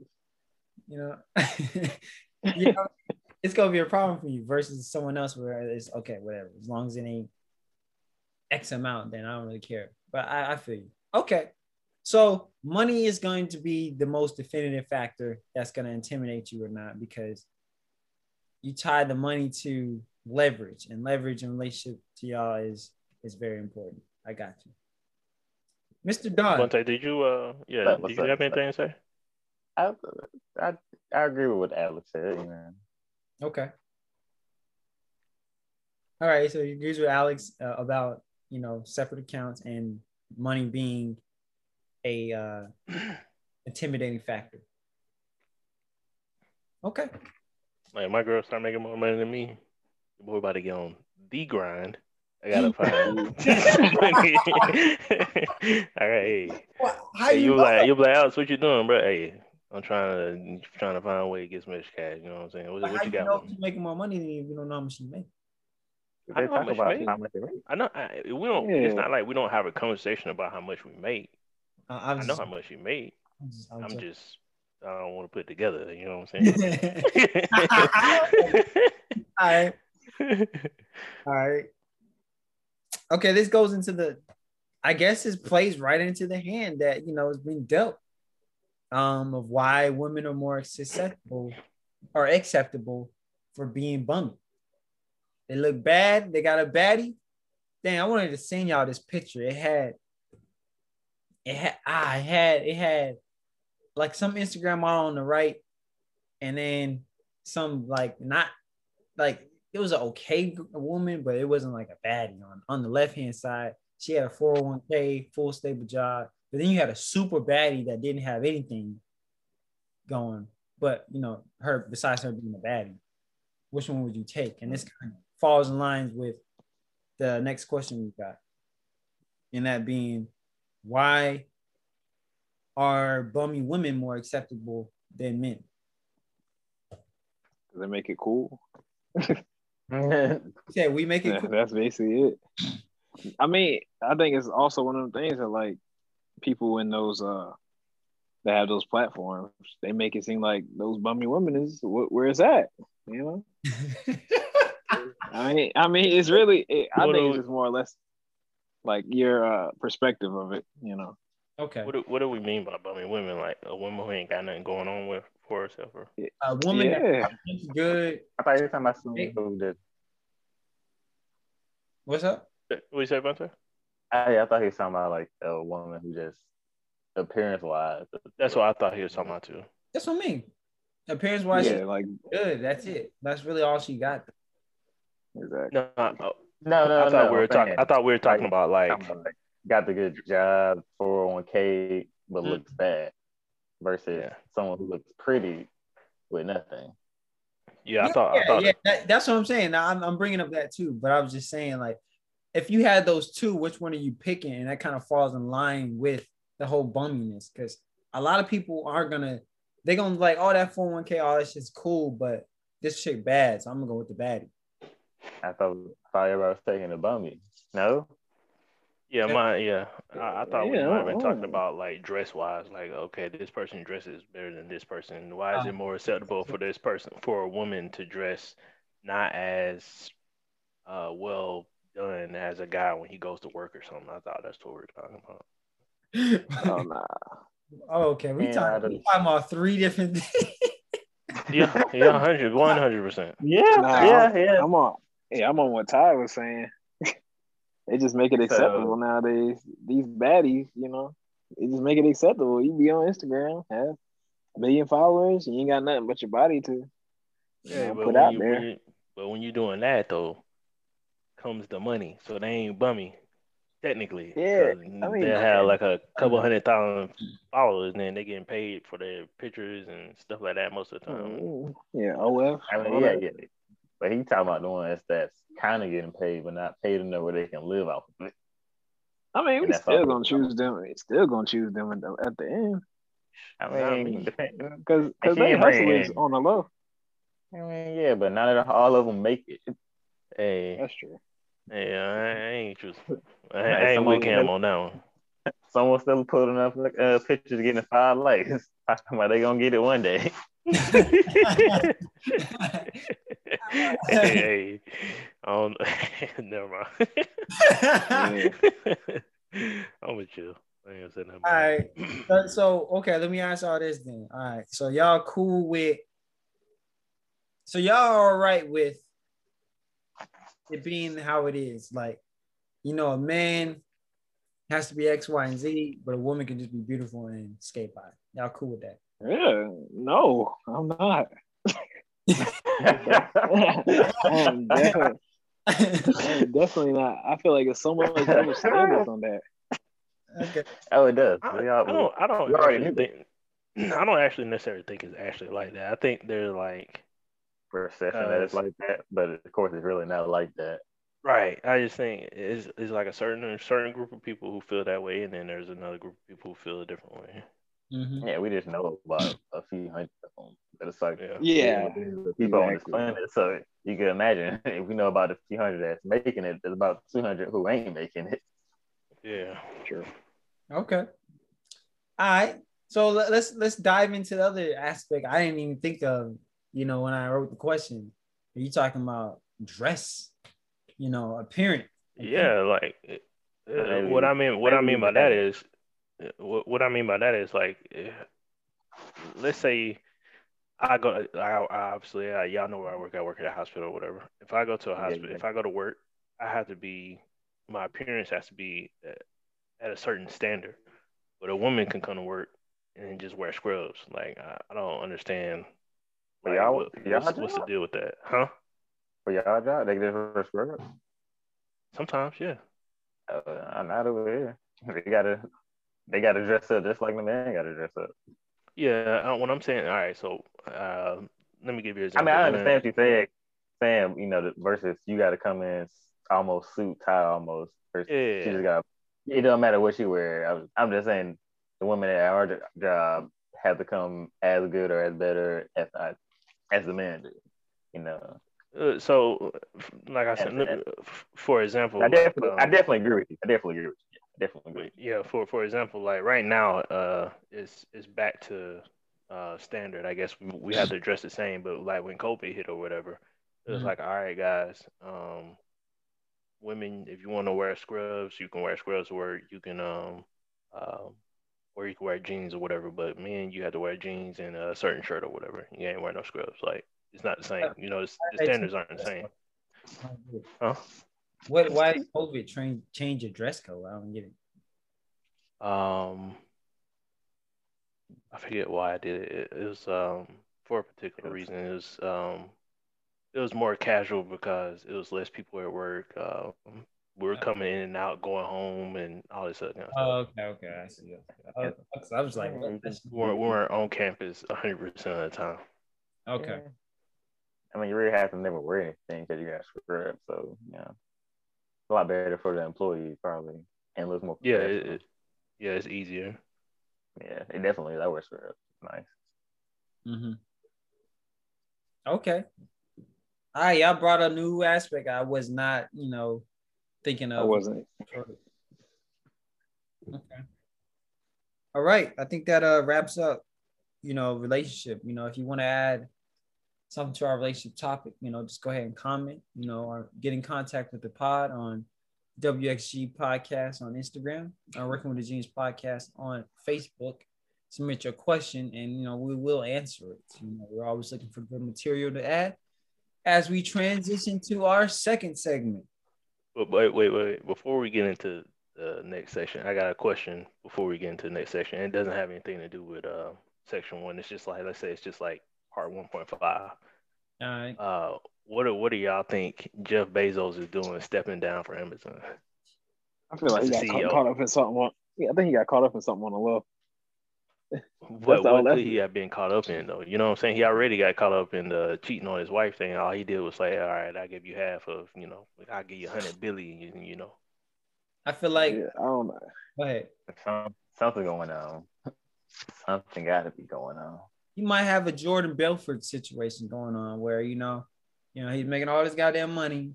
You know, you know, it's gonna be a problem for you versus someone else where it's okay, whatever. As long as it ain't X amount, then I don't really care. But I, I feel you. Okay. So money is going to be the most definitive factor that's going to intimidate you or not because you tie the money to leverage and leverage in relationship to y'all is is very important. I got you. Mr. Don. Vontae, did you uh yeah, What's did up, you have what's up? anything to say? I, I I agree with what Alex said. You know. Okay. All right. So you agrees with Alex uh, about you know separate accounts and money being a uh, intimidating factor. Okay. Like my girl start making more money than me. The boy about to get on the grind. I gotta find money. All right, hey. How Hey, you you know like that? you like Alex, what you doing, bro? Hey, I'm trying to trying to find a way to get some extra cash. You know what I'm saying? What, But what you you got? know for you're making more money than you if you don't know how much you make? I They know how much about you how much make. I know I, we don't. It's not like we don't have a conversation about how much we make. Uh, I'm I know how much you make. I'm just, I'm I'm joking. just I don't want to put it together. You know what I'm saying? all right, all right. Okay, this goes into the. I guess this plays right into the hand that you know is being dealt. Um, of why women are more susceptible or acceptable for being bummy. They look bad. They got a baddie. Dang, I wanted to send y'all this picture. It had, it had, ah, it had, it had like some Instagram model on the right, and then some like not like it was an okay woman, but it wasn't like a baddie on on the left hand side. She had a 401k, full stable job, but then you had a super baddie that didn't have anything going. But you know, her besides her being a baddie, which one would you take? And this kind of falls in lines with the next question we got, and that being why are bummy women more acceptable than men? they make it cool. Yeah, we make it cool. that's basically it. I mean, I think it's also one of the things that like people in those uh that have those platforms, they make it seem like those bummy women is wh- where it's at. You know, I mean, I mean, it's really. It, I What think are it's more or less like your uh perspective of it. You know, okay. what do, what do we mean by bummy women? Like a woman who ain't got nothing going on with for herself? Or A woman yeah, that looks good. I thought you were talking about someone who did. What's up? what you say about that? I, I thought he was talking about like a woman who just appearance wise. That's what I thought he was talking about too. That's what I mean. Appearance wise, yeah, like good. That's it. That's really all she got. exactly. No, I, No, no, I no. thought we were I'm talking. I thought we were talking like, about like got the good job, 401k, but Mm. looks bad, versus Yeah. someone who looks pretty with nothing. yeah. I thought. yeah, I thought. yeah, that- that's what I'm saying. Now I'm, I'm bringing up that too, but I was just saying like, if you had those two, which one are you picking? And that kind of falls in line with the whole bumminess because a lot of people are gonna they're gonna be like, oh, that 401k, all that shit's cool, but this shit bad, so I'm gonna go with the baddie. I thought, I thought everybody was taking the bummy. No, Yeah, Yeah. my yeah. I, I thought we Yeah, might have been talking oh. about like dress wise, like okay, this person dresses better than this person. Why is Oh. it more acceptable for this person for a woman to dress not as uh well done as a guy when he goes to work or something? I thought that's what we were talking about. Oh nah. Oh, okay, we Yeah, talking, we talking about three different things. Yeah, yeah, hundred, one hundred percent. yeah, Nah, yeah, I'm, yeah. I'm on. Yeah, I'm on what Ty was saying. They just make it acceptable nowadays. These baddies, you know, they just make it acceptable. You be on Instagram, have a million followers, and you ain't got nothing but your body to Yeah, know, put out you, there. when but when you're doing that though, comes the money. So they ain't bummy, technically. Yeah. I mean- they have like a couple hundred thousand followers, and then they getting paid for their pictures and stuff like that most of the time. Mm, yeah, OF. I mean, yeah, yeah. But he talking about the ones that's kind of getting paid, but not paid enough where they can live off of it. I mean, And we still gonna choose them. We still gonna choose them at the, at the end I mean, me. depend- because because she they ain't bringing hustle is on the low. I mean, yeah, but not that all of them make it. Hey, That's true. hey, I, I ain't just, I, I ain't someone with Cam gotta- on that one. Someone still putting up uh, pictures getting five likes. Talking about they gonna get it one day. Hey, don't, never mind. I'm with you. All right. so okay, let me ask y'all this then. All right. So y'all cool with so y'all all right with it being how it is. Like, you know, a man has to be X, Y, and Z, but a woman can just be beautiful and skate by. Y'all cool with that? Yeah, no, I'm not. I'm, definitely, I'm definitely not. I feel like it's so much double standards on that. okay. oh, it does. I, We all- I don't. I don't actually think. I don't actually necessarily think it's actually like that. I think they're like perception Uh, that it's like that, but of course it's really not like that. right. I just think it's it's like a certain a certain group of people who feel that way, and then there's another group of people who feel a different way. Mhm. Yeah, we just know about a few hundred of them. But it's like Yeah. Yeah, the people on this planet. So you can imagine if we know about a few hundred that's making it, there's about two hundred who ain't making it. Yeah. Sure. Okay. All right. So let- let's let's dive into the other aspect. I didn't even think of, you know, when I wrote the question. Are you talking about dress? You know, appearance. Yeah, like uh, what I mean. What I mean by that- that is, what, what I mean by that is like, eh, let's say I go. I, I obviously, uh, y'all know where I work. I work at a hospital or whatever. If I go to a hospital, yeah. if I go to work, I have to be. My appearance has to be at a certain standard. But a woman can come to work and just wear scrubs. Like I, I don't understand. Like, y'all- what- y'all what's, what's the deal with that, huh? For y'all job, they just wear scrubs. Sometimes, yeah. Uh, I'm not over here. They gotta, they gotta dress up just like the man gotta dress up. Yeah, what I'm saying, all right, so uh, let me give you an example. I mean, I understand what you said, Sam. you know, the- versus you got to come in almost suit tie almost. Yeah. she just got. It don't matter what she wear. I was, I'm just saying, the women at our job have to come as good or as better as I, as the man do. You know, Uh, so, like I said, let- for example, I definitely, I um, definitely agree with you. I definitely agree with you. I definitely agree. yeah, for for example, like right now, uh, it's it's back to uh standard. I guess we, we have to address the same, but like when COVID hit or whatever, it was Mhm. like, all right, guys, um, women, if you want to wear scrubs, you can wear scrubs to work. You can um, um, or you can wear jeans or whatever. But men, you have to wear jeans and a certain shirt or whatever. You ain't wear no scrubs. Like it's not the same. You know, it's, the standards aren't the same. Huh? What? Why did COVID train change your dress code? I don't get it. Um, I forget why I did it. It, it was um for a particular reason. It was um it was more casual because it was less people at work. Um, we were coming in and out, going home, and all this other kind of stuff. Oh, okay, okay, I see. I was, I was like, we weren't, we weren't on campus 100 percent of the time. okay. I mean, you really have to never wear anything because you got scrubs. So yeah, it's a lot better for the employee probably, and looks more. Yeah, it, it, yeah, it's easier. yeah, it definitely is. I wear scrubs. Nice. Mm-hmm. Okay. All right, y'all brought a new aspect. I was not, you know, thinking of. I wasn't. Okay. All right. I think that uh wraps up, you know, relationship. You know, if you want to add something to our relationship topic, you know, just go ahead and comment, you know, or get in contact with the pod on WXG Podcast on Instagram, or Working with the Genius Podcast on Facebook. Submit your question and you know we will answer it. You know, we're always looking for good material to add as we transition to our second segment. Wait, wait, wait. Before we get into the next section, I got a question before we get into the next section. It doesn't have anything to do with uh, section one. It's just like let's say it's just like part one point five. All right. Uh, what do what do y'all think Jeff Bezos is doing, stepping down for Amazon? I feel like he got caught, CEO. caught up in something. On, yeah, I think he got caught up in something on the low. What, what could he have been caught up in though? You know what I'm saying? He already got caught up in the cheating on his wife thing. All he did was say, "All right, I give you half of, you know, I'll give you hundred billion, you, you know." I feel like yeah, I don't know. go ahead. Some, something going on. Something got to be going on. He might have a Jordan Belfort situation going on where you know, you know, he's making all this goddamn money.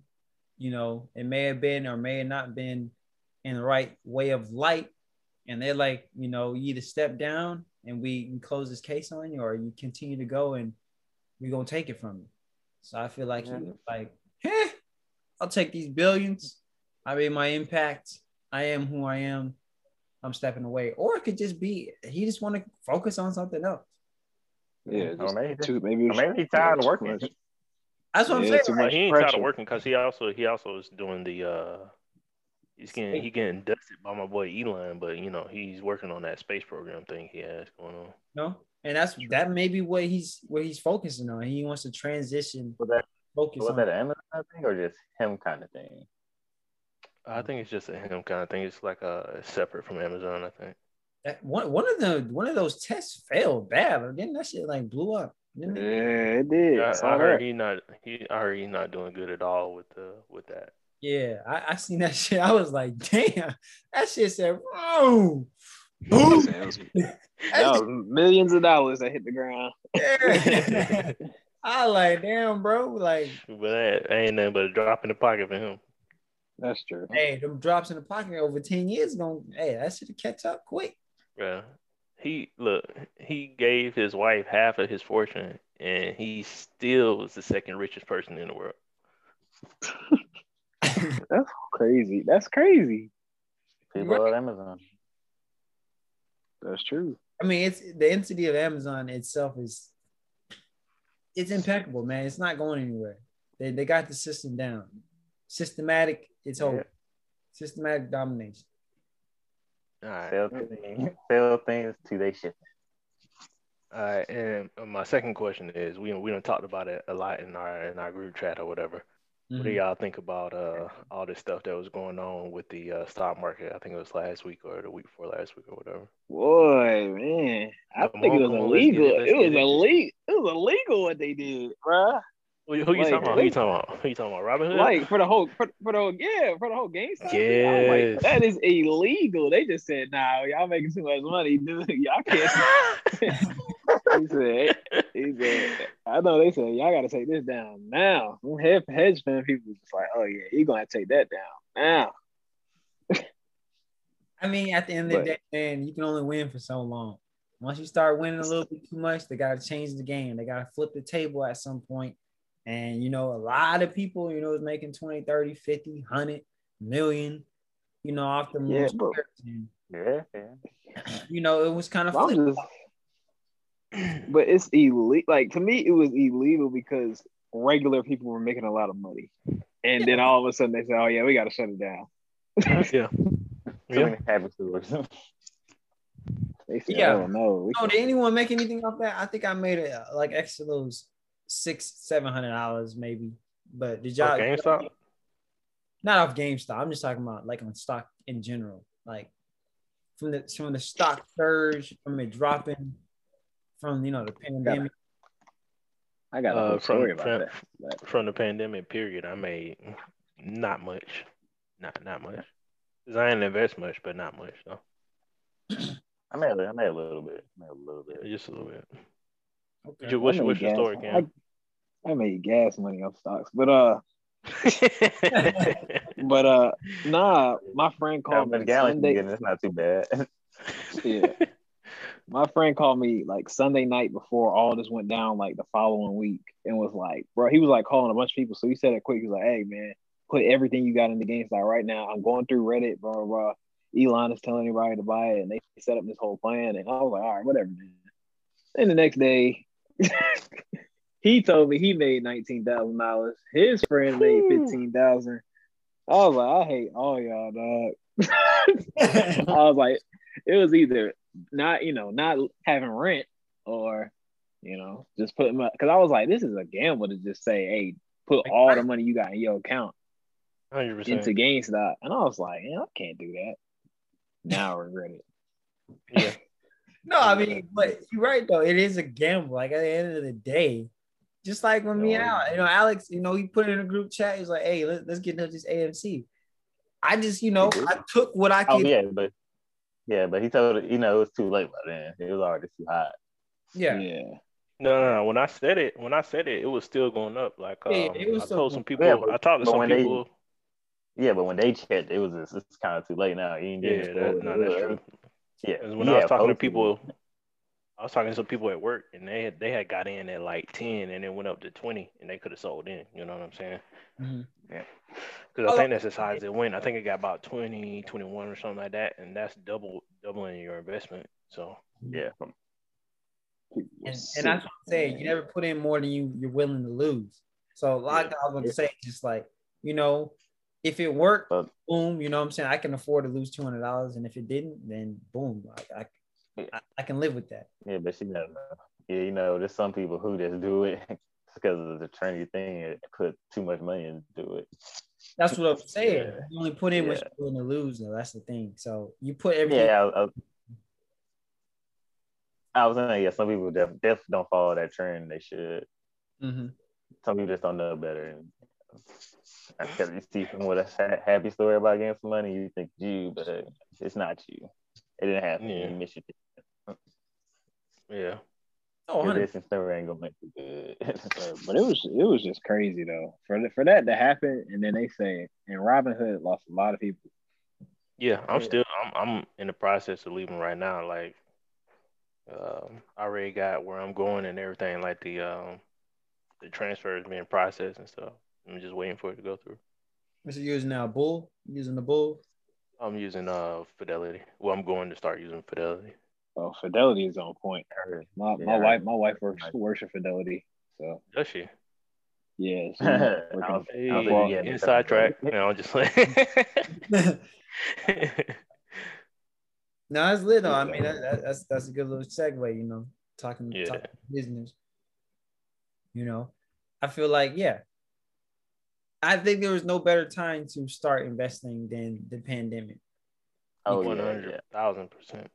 You know, it may have been or may have not been in the right way of light, and they're like, you know, you either step down and we can close this case on you, or you continue to go and we're gonna take it from you. So I feel like Yeah. he was like, "Heh, I'll take these billions. I made my impact. I am who I am. I'm stepping away. Or it could just be he just want to focus on something else. Yeah, maybe- too, maybe, it was- maybe he's tired of working. much. That's what Yeah, I'm saying. too much he ain't tired of working because he also he also is doing the uh he's getting he getting dusted by my boy Elon, but you know he's working on that space program thing he has going on. no, and that's that may be what he's what he's focusing on. He wants to transition, Was that focus was on that Amazon thing or just him kind of thing? I think it's just a him kind of thing. It's like a separate from Amazon. I think. That. One one of the one of those tests failed bad. Or didn't that shit like blew up? Yeah, it? it did. I, I heard that. he not he I heard he's not doing good at all with the with that. Yeah, I, I seen that shit. I was like, damn, that shit said, whoa. Boom. That was, that was millions of dollars that hit the ground. Yeah. I like, damn, bro. Like, But that ain't nothing but a drop in the pocket for him. That's true. hey, them drops in the pocket over 10 years gonna hey, that should catch up quick. Yeah. He look, he gave his wife half of his fortune and he still was the second richest person in the world. That's crazy. That's crazy. People Right. at Amazon. That's true. I mean, it's the entity of Amazon itself is it's impeccable, man. It's not going anywhere. They they got the system down. Systematic, it's over. Yeah. Systematic domination. All right. Sell things, sell things to they ship. All right. And my second question is we we don't talked about it a lot in our in our group chat or whatever. What do Mhm. y'all think about uh all this stuff that was going on with the uh, stock market? I think it was last week or the week before last week or whatever. Boy, man. I Come think on, it was on, illegal. it, It was get it. illegal. It was illegal what they did, bruh. Who, who you Like, talking about? Who you talking about? Who you talking about? Robinhood? Like for the whole for, for the whole yeah, for the whole GameStop. thing, I like, Yes. that is illegal. They just said, nah, y'all making too much money, dude. Y'all can't he said, he said, I know they said y'all gotta take this down now. Them hedge, hedge fund people was just like, oh yeah, you gonna take that down now. I mean, at the end of the day, man, you can only win for so long. Once you start winning a little bit too much, they got to change the game. They got to flip the table at some point. And, you know, a lot of people, you know, is making 20, 30, 50, 100 million, you know, off the Yeah, most Yeah, yeah. you know, it was kind of I'm just, but it's illegal. Like to me, it was illegal because regular people were making a lot of money, and then all of a sudden they said, "Oh yeah, we got to shut it down." yeah. Too Yeah. many habit stores. They said, Yeah. "Oh no, we Oh, did anyone make anything off that? I think I made it uh, like extra those six, seven hundred dollars maybe. But did y'all Oh, GameStop? not off GameStop? I'm just talking about like on stock in general, like from the from the stock surge, from it dropping, from you know the pandemic. I got a Uh, whole from, about from, that." But from the pandemic period, I made not much. Not not much. Cause I didn't invest much, but not much though. I made, a- I made a little bit. I made a little bit. Just a little bit. Okay. You, what's, I what's your story, Cam? I, I made gas money off stocks, but uh, but uh, nah, my friend called many me gallons Sunday. getting? It's not too bad. Yeah. My friend called me like Sunday night before all this went down, like the following week, and was like, bro, he was like calling a bunch of people. So he said it quick. He was like, hey, man, put everything you got in the GameStop right now. I'm going through Reddit, blah, blah, blah. Elon is telling everybody to buy it, and they set up this whole plan. And I was like, all right, whatever, man. And the next day, he told me he made $19,000. His friend made Whew. 15000 I was like, I hate all y'all, dog. I was like, it was either not, you know, not having rent or, you know, just putting my, because I was like, this is a gamble to just say, hey, put all the money you got in your account 100%. into GameStop. And I was like, yeah, I can't do that. Now I regret it. yeah. No, I mean, but you're right though. It is a gamble. Like at the end of the day, just like when me and No. Alex, you know, Alex, you know, he put it in a group chat. He's like, "Hey, let, us get into this AMC." I just, you know, I took what I could. oh could. yeah, but yeah, but he told you know, it was too late by then. It was already too hot. yeah. Yeah. No, no, no. When I said it, when I said it, it was still going up. Like um, Yeah, it was I still told some people, Yeah, but- I talked to some when they- people. Yeah, but when they checked, it was just, it's kind of too late now. You ain't Yeah, that, no, that's true. Yeah, 'Cause when yeah, I was talking to posted people. I was talking to some people at work, and they had they had got in at like ten, and then went up to twenty, and they could have sold in. You know what I'm saying? Mhm. Because Oh. I think that's as high as it went. I think it got about 20, 21 or something like that, and that's double doubling your investment. So yeah, And, and that's what I'm saying. You never put in more than you you're willing to lose. So like I was going to say, just like you know, if it worked, But- boom. You know what I'm saying? I can afford to lose two hundred dollars, and if it didn't, then boom. Like I, I, I can live with that. yeah, but you know, yeah, you know, there's some people who just do it because of the trendy thing and put too much money into it. That's what I'm saying. Yeah. You only put in what Yeah. you're willing to lose, though. That's the thing. So you put everything. Yeah, I, I, I was saying, yeah, some people def, def don't follow that trend. They should. Mhm. Some people just don't know better. And because you see someone with a ha- happy story about getting some money, you think you, but it's not you. It didn't happen. Yeah. You missed your yeah, Oh, Your 100. distance story ain't gonna make you good. Uh, but it was it was just crazy though for for that to happen, and then they say and Robinhood lost a lot of people. yeah. I'm Yeah. still I'm I'm in the process of leaving right now. Like, um, I already got where I'm going and everything. Like the um the transfer is being processed and stuff. I'm just waiting for it to go through. What you using now? Bull? Using the bull? I'm using uh Fidelity. Well, I'm going to start using Fidelity. Oh, Fidelity is on point. My Yeah, my wife my wife works Right. works at Fidelity, so Does she? yeah. she's I working- was- Hey, I yeah, inside track. No, I'm just like. No, it's lit though. I mean, that, that, that's that's a good little segue. You know, talking, Yeah. talking business. You know, I feel like yeah. I think there was no better time to start investing than the pandemic. Oh One yeah, yeah. hundred thousand percent.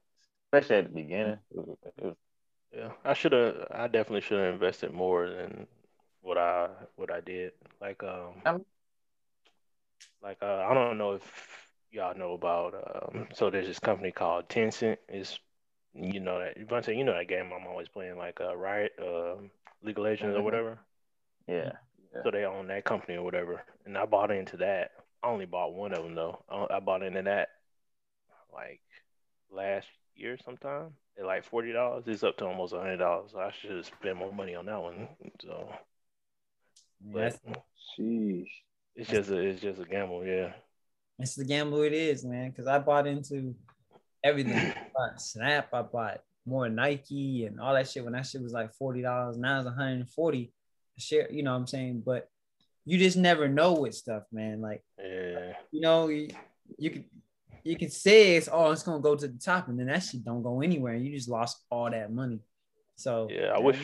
Especially at the beginning. It was, it was, Yeah, I should have. I definitely should have invested more than what I what I did. Like um, Um, like uh, I don't know if y'all know about um. So there's this company called Tencent. Is you know that Vontae, you know that game I'm always playing like uh Riot, um, League of Legends or Mhm. whatever. yeah. So they own that company or whatever, and I bought into that. I only bought one of them though. I bought into that like last year sometime at like forty dollars. It's up to almost hundred dollars. So I should have spent more money on that one. So, but Sheesh. it's just a it's just a gamble. Yeah. it's the gamble it is, man. Because I bought into everything. I bought Snap. I bought more Nike and all that shit. When that shit was like forty dollars, now it's one hundred and forty. Share, you know what I'm saying? But you just never know with stuff, man. Like Yeah. you know, you, you could you can say it's oh it's gonna go to the top, and then that shit don't go anywhere, and you just lost all that money. So Yeah. I wish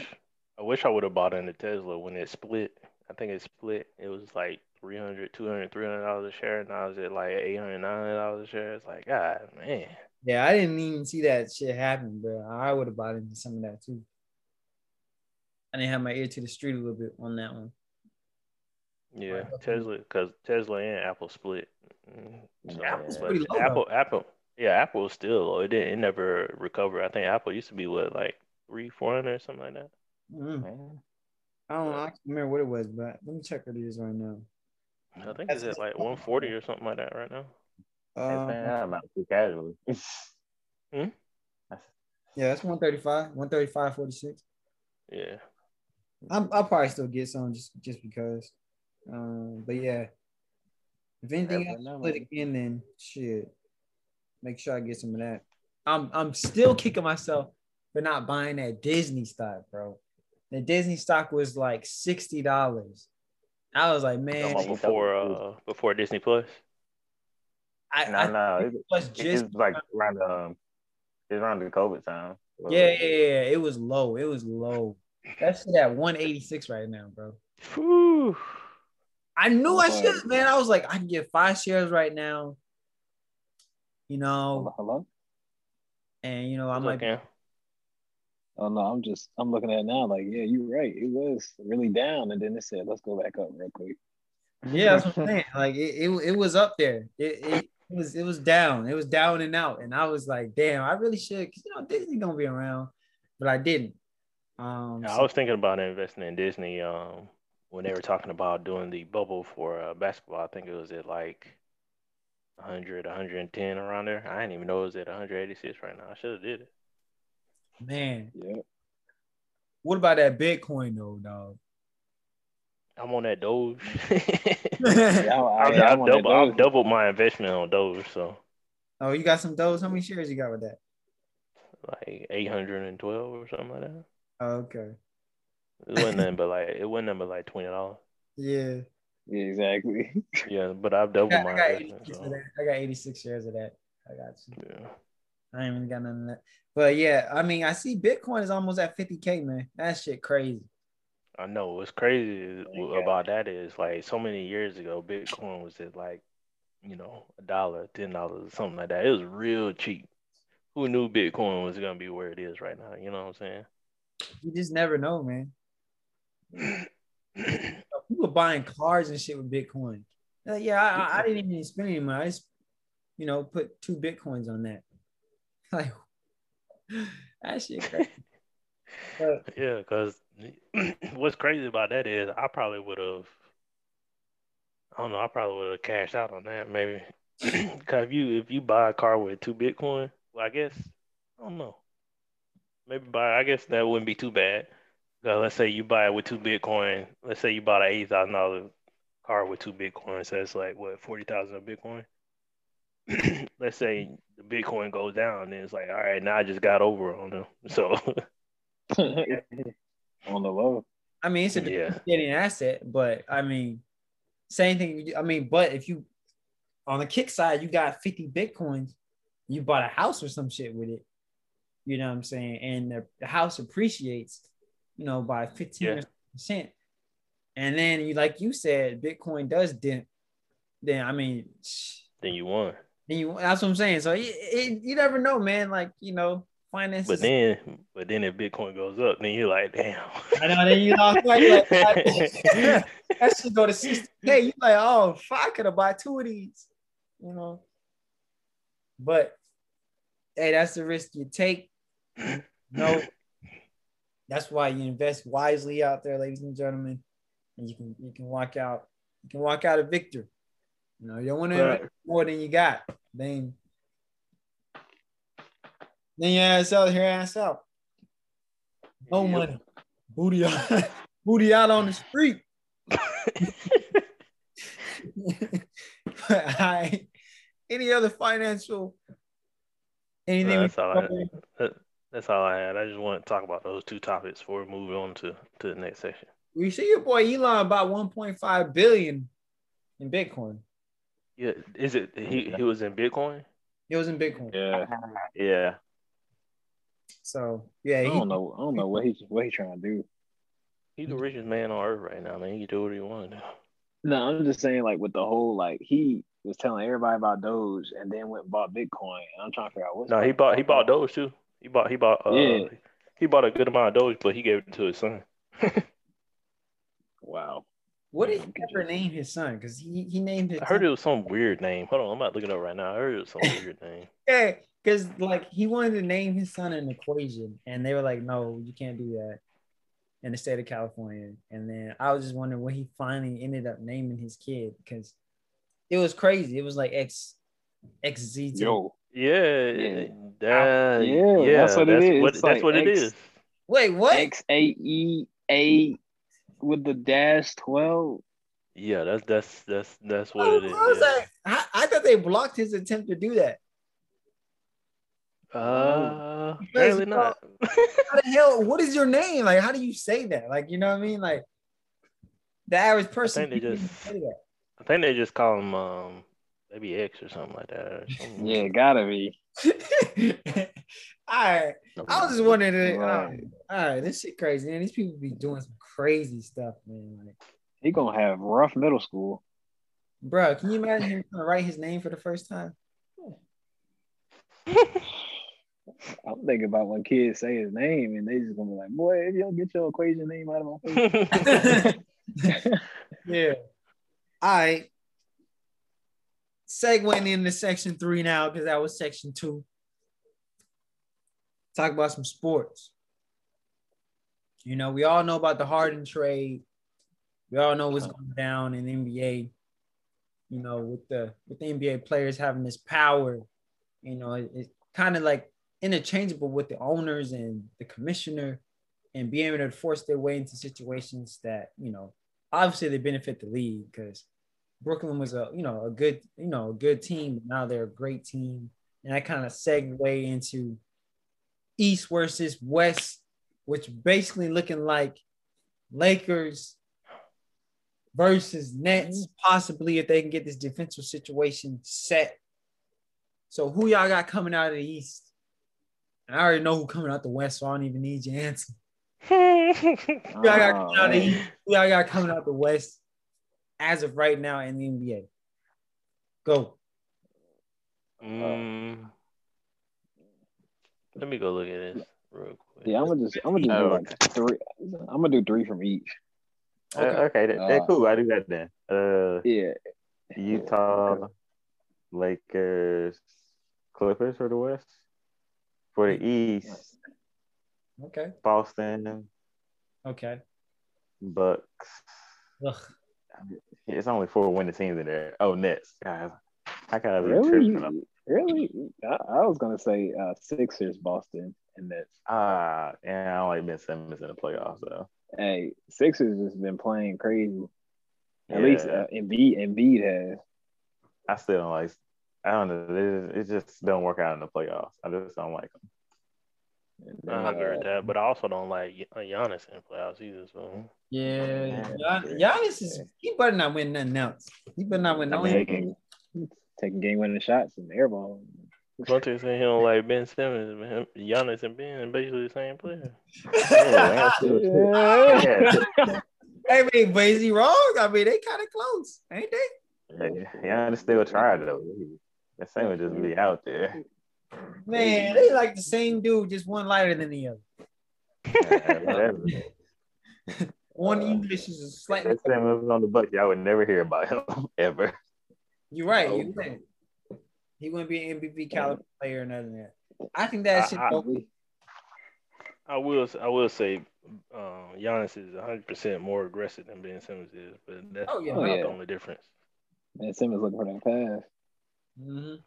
I wish I would have bought into Tesla when it split. I think it split. It was like 300 200 300 dollars a share. and i was at like 800 900 dollars a share. It's like God, man. yeah, I didn't even see that shit happen, but I would have bought into some of that too. I didn't have my ear to the street a little bit on that one. Yeah, Right. Tesla, because Tesla and Apple split. Mm, So, Apple's pretty low, Apple, Apple, yeah, Apple was still low. It didn't, it never recovered. I think Apple used to be what, like three, four hundred or something like that. Mm, I don't know. I can't remember what it was, but let me check what it is right now. I think it's at like one forty or something like that right now. Uh, man, I'm out too casually. Hmm? yeah, that's 135, 135, 46. Yeah, I'm, I'll probably still get some just just because. Um, but yeah, if anything Never else know, split man. again, then shit, make sure I get some of that. I'm I'm still kicking myself for not buying that Disney stock, bro. The Disney stock was like sixty dollars. I was like, man, before uh before Disney Plus. I, No, I no, it, it was just it's like around um, it's around the COVID time. Yeah, yeah, yeah. It was low. It was low. That shit at 186 right now, bro. Whew. I knew I should, man. I was like, I can get five shares right now. You know, Hello, hello. and you know, I'm might up, be Cam? Oh no, I'm just I'm looking at it now. Like, yeah, you're right. It was really down, and then it said, "Let's go back up real quick." Yeah, that's what I'm saying. Like it, it, it was up there. It, it, it was it was down. It was down and out. And I was like, damn, I really should. Cause you know Disney gonna be around, but I didn't. Um, I so- was thinking about investing in Disney. Um, when they were talking about doing the bubble for uh, basketball, I think it was at like 100, 110 around there. I didn't even know it was at 186 right now. I should have did it. man, Yeah. what about that Bitcoin though, dog? I'm on that Doge. Yeah, I, I've, I, I've, I'm on that double, I've doubled my investment on Doge, so oh, you got some Doge? How many shares you got with that? like 812 or something like that. Oh, okay. It wasn't nothing but like it wasn't nothing but like twenty dollars. Yeah. Yeah, exactly. Yeah, but I've I doubled got, my I got 86 So. I got 86 shares of that. I got you. yeah. I ain't even got none of that. But yeah, I mean, I see Bitcoin is almost at 50K, man. That shit crazy. I know what's crazy Okay. about that is like so many years ago, Bitcoin was at like, you know, a dollar, ten dollars, something like that. It was real cheap. Who knew Bitcoin was gonna be where it is right now? You know what I'm You just never know, man. People buying cars and shit with Bitcoin. Like, yeah, I, I- didn't even spend any money. I just, you know, put two Bitcoins on that. Like, that shit crazy. But yeah, because what's crazy about that is I probably would have. I don't know. I probably would have cashed out on that maybe. Because if you if you buy a car with two Bitcoin, well, I guess I don't know. Maybe buy. I guess that wouldn't be too bad. 'Cause let's say you buy it with two Bitcoin. Let's say you bought an eighty thousand dollar car with two Bitcoin. So it's like what forty thousand of Bitcoin. let's say the Bitcoin goes down, then it's like, all right, now I just got over on them. So on the low. I mean, it's a Yeah. asset, but I mean, same thing. I mean, but if you on the kick side, you got 50 bitcoins, you bought a house or some shit with it. You know what I'm saying? And the, the house appreciates, you know, by 15 percent. And then you, like you said, Bitcoin does dent. Then I mean, then you won. then you that's what I'm saying. So it, it, you never know, man. Like you know, finance. But then, but then if Bitcoin goes up, then you're like, damn. I know then you lost like, like, that should go to 60 Hey, you like, oh fuck, I could have bought two of these, you know. But hey, that's the risk you take. No, that's why you invest wisely out there, ladies and gentlemen, and you can you can walk out, you can walk out a victor. You know, you don't want to invest more than you got. Then, then your ass out, your ass out. No Yep. money. Booty out, booty out on the street. Right. Any other financial anything? No, that's all I- That, that's all I had. I just want to talk about those two topics before we move on to, to the next section. We see your boy Elon about 1.5 billion in Bitcoin. Yeah, is it he? He was in Bitcoin. It was in Bitcoin. Yeah. Yeah. So yeah, I don't know. I don't know what he's what he's trying to do. He's the richest man on earth right now, man. He can do what he wants. to. No, I'm just saying like with the whole like he was telling everybody about Doge and then went and bought Bitcoin. And I'm trying to figure out what's No, he bought he bought Doge too. He bought he bought uh, Yeah. he bought a good amount of Doge, but he gave it to his son. Wow. what did Yeah, he we ever name his son? Because he, he named it. I heard it was some weird name. Hold on, I'm about to look it up right now. I heard it was some weird name. Yeah, because like he wanted to name his son an equation, and they were like, "No, you can't do that." In the state of California, and then I was just wondering what he finally ended up naming his kid because it was crazy. It was like X X Z T. Yo. Yeah, Yeah. that- Yeah, yeah, that's what it is. What, It's that's like what X- is. Wait, what? X A E A with the dash twelve. Yeah, that's that's that's that's what Oh, it is. I was yeah. like, I, I thought they blocked his attempt to do that. Uh, Because, apparently not. How the hell? What is your name? Like, how do you say that? Like, you know what I mean? Like, the average person. they can't even just- I think they just call him um maybe X or something like that. Or something. Yeah, gotta be. all right. I was just wondering. uh, Right. all right, this shit crazy, man. These people be doing some crazy stuff, man. Like, He gonna have rough middle school. bro, can you imagine him trying to write his name for the first time? I'm thinking about when kids say his name and they just gonna be like, "Boy, if you don't get your equation name out of my face." yeah. All right. Segueing into section three now, because that was section two. Talk about some sports. You know, we all know about the Harden trade. We all know what's uh-huh. going down in the NBA. You know, with the with the NBA players having this power, you know, it, it's kind of like interchangeable with the owners and the commissioner, and being able to force their way into situations that you know, obviously they benefit the league because Brooklyn was a you know a good you know a good team. But now they're a great team, and that kind of segue into East versus West, which basically looking like Lakers versus Nets, mm-hmm. possibly if they can get this defensive situation set. So who y'all got coming out of the East? And I already know who coming out the West, so I don't even need your answer. Who y'all got coming out the oh, East? Who y'all got coming out the West as of right now in the NBA? Go. Mm, let me go look at this real quick. Yeah, I'm gonna just I'm gonna just do Oh, like three. I'm gonna do three from each. Uh, okay, that, that Uh, cool. I do that then. Uh, Yeah. Utah, Lakers, Clippers for the West. For the East, Okay. Boston, Okay. Bucks. Ugh. It's only four winning teams in there. Oh, Nets. God, I kind of Really? tripping. up. Really? I, I was gonna say uh, Sixers, Boston, and Nets. Ah, yeah, I don't like Ben Simmons in the playoffs though. Hey, Sixers has been playing crazy. At Yeah. least uh, Embiid, Embiid has. I still don't like. I don't know. It, it just don't work out in the playoffs. I just don't like them. And, I agree with uh, that, but I also don't like Gi- Giannis in playoffs either. So Yeah. Yeah. Gian- Giannis is he better not win nothing else. He better not win I no taking, taking game winning shots and airball. Vontae saying he don't like Ben Simmons, but him, Giannis and Ben are basically the same player. Yeah, yeah. I but is he wrong? I mean, they kind of close, ain't they? Yeah, Giannis still tried though. That same would just be out there. Man, they like the same dude, just one lighter than the other. Yeah, whatever. One Uh, English is a slightly. That Simmons was on the Bucks, y'all would never hear about him ever. You're right. Oh. You're right. He wouldn't be an MVP caliber player or nothing there. I think that shit. I- I- I will I will say um, Giannis is 100 percent more aggressive than Ben Simmons is, but that's Oh, yeah. not Oh, yeah. the only difference. Man, Simmons looking for that pass. Mhm.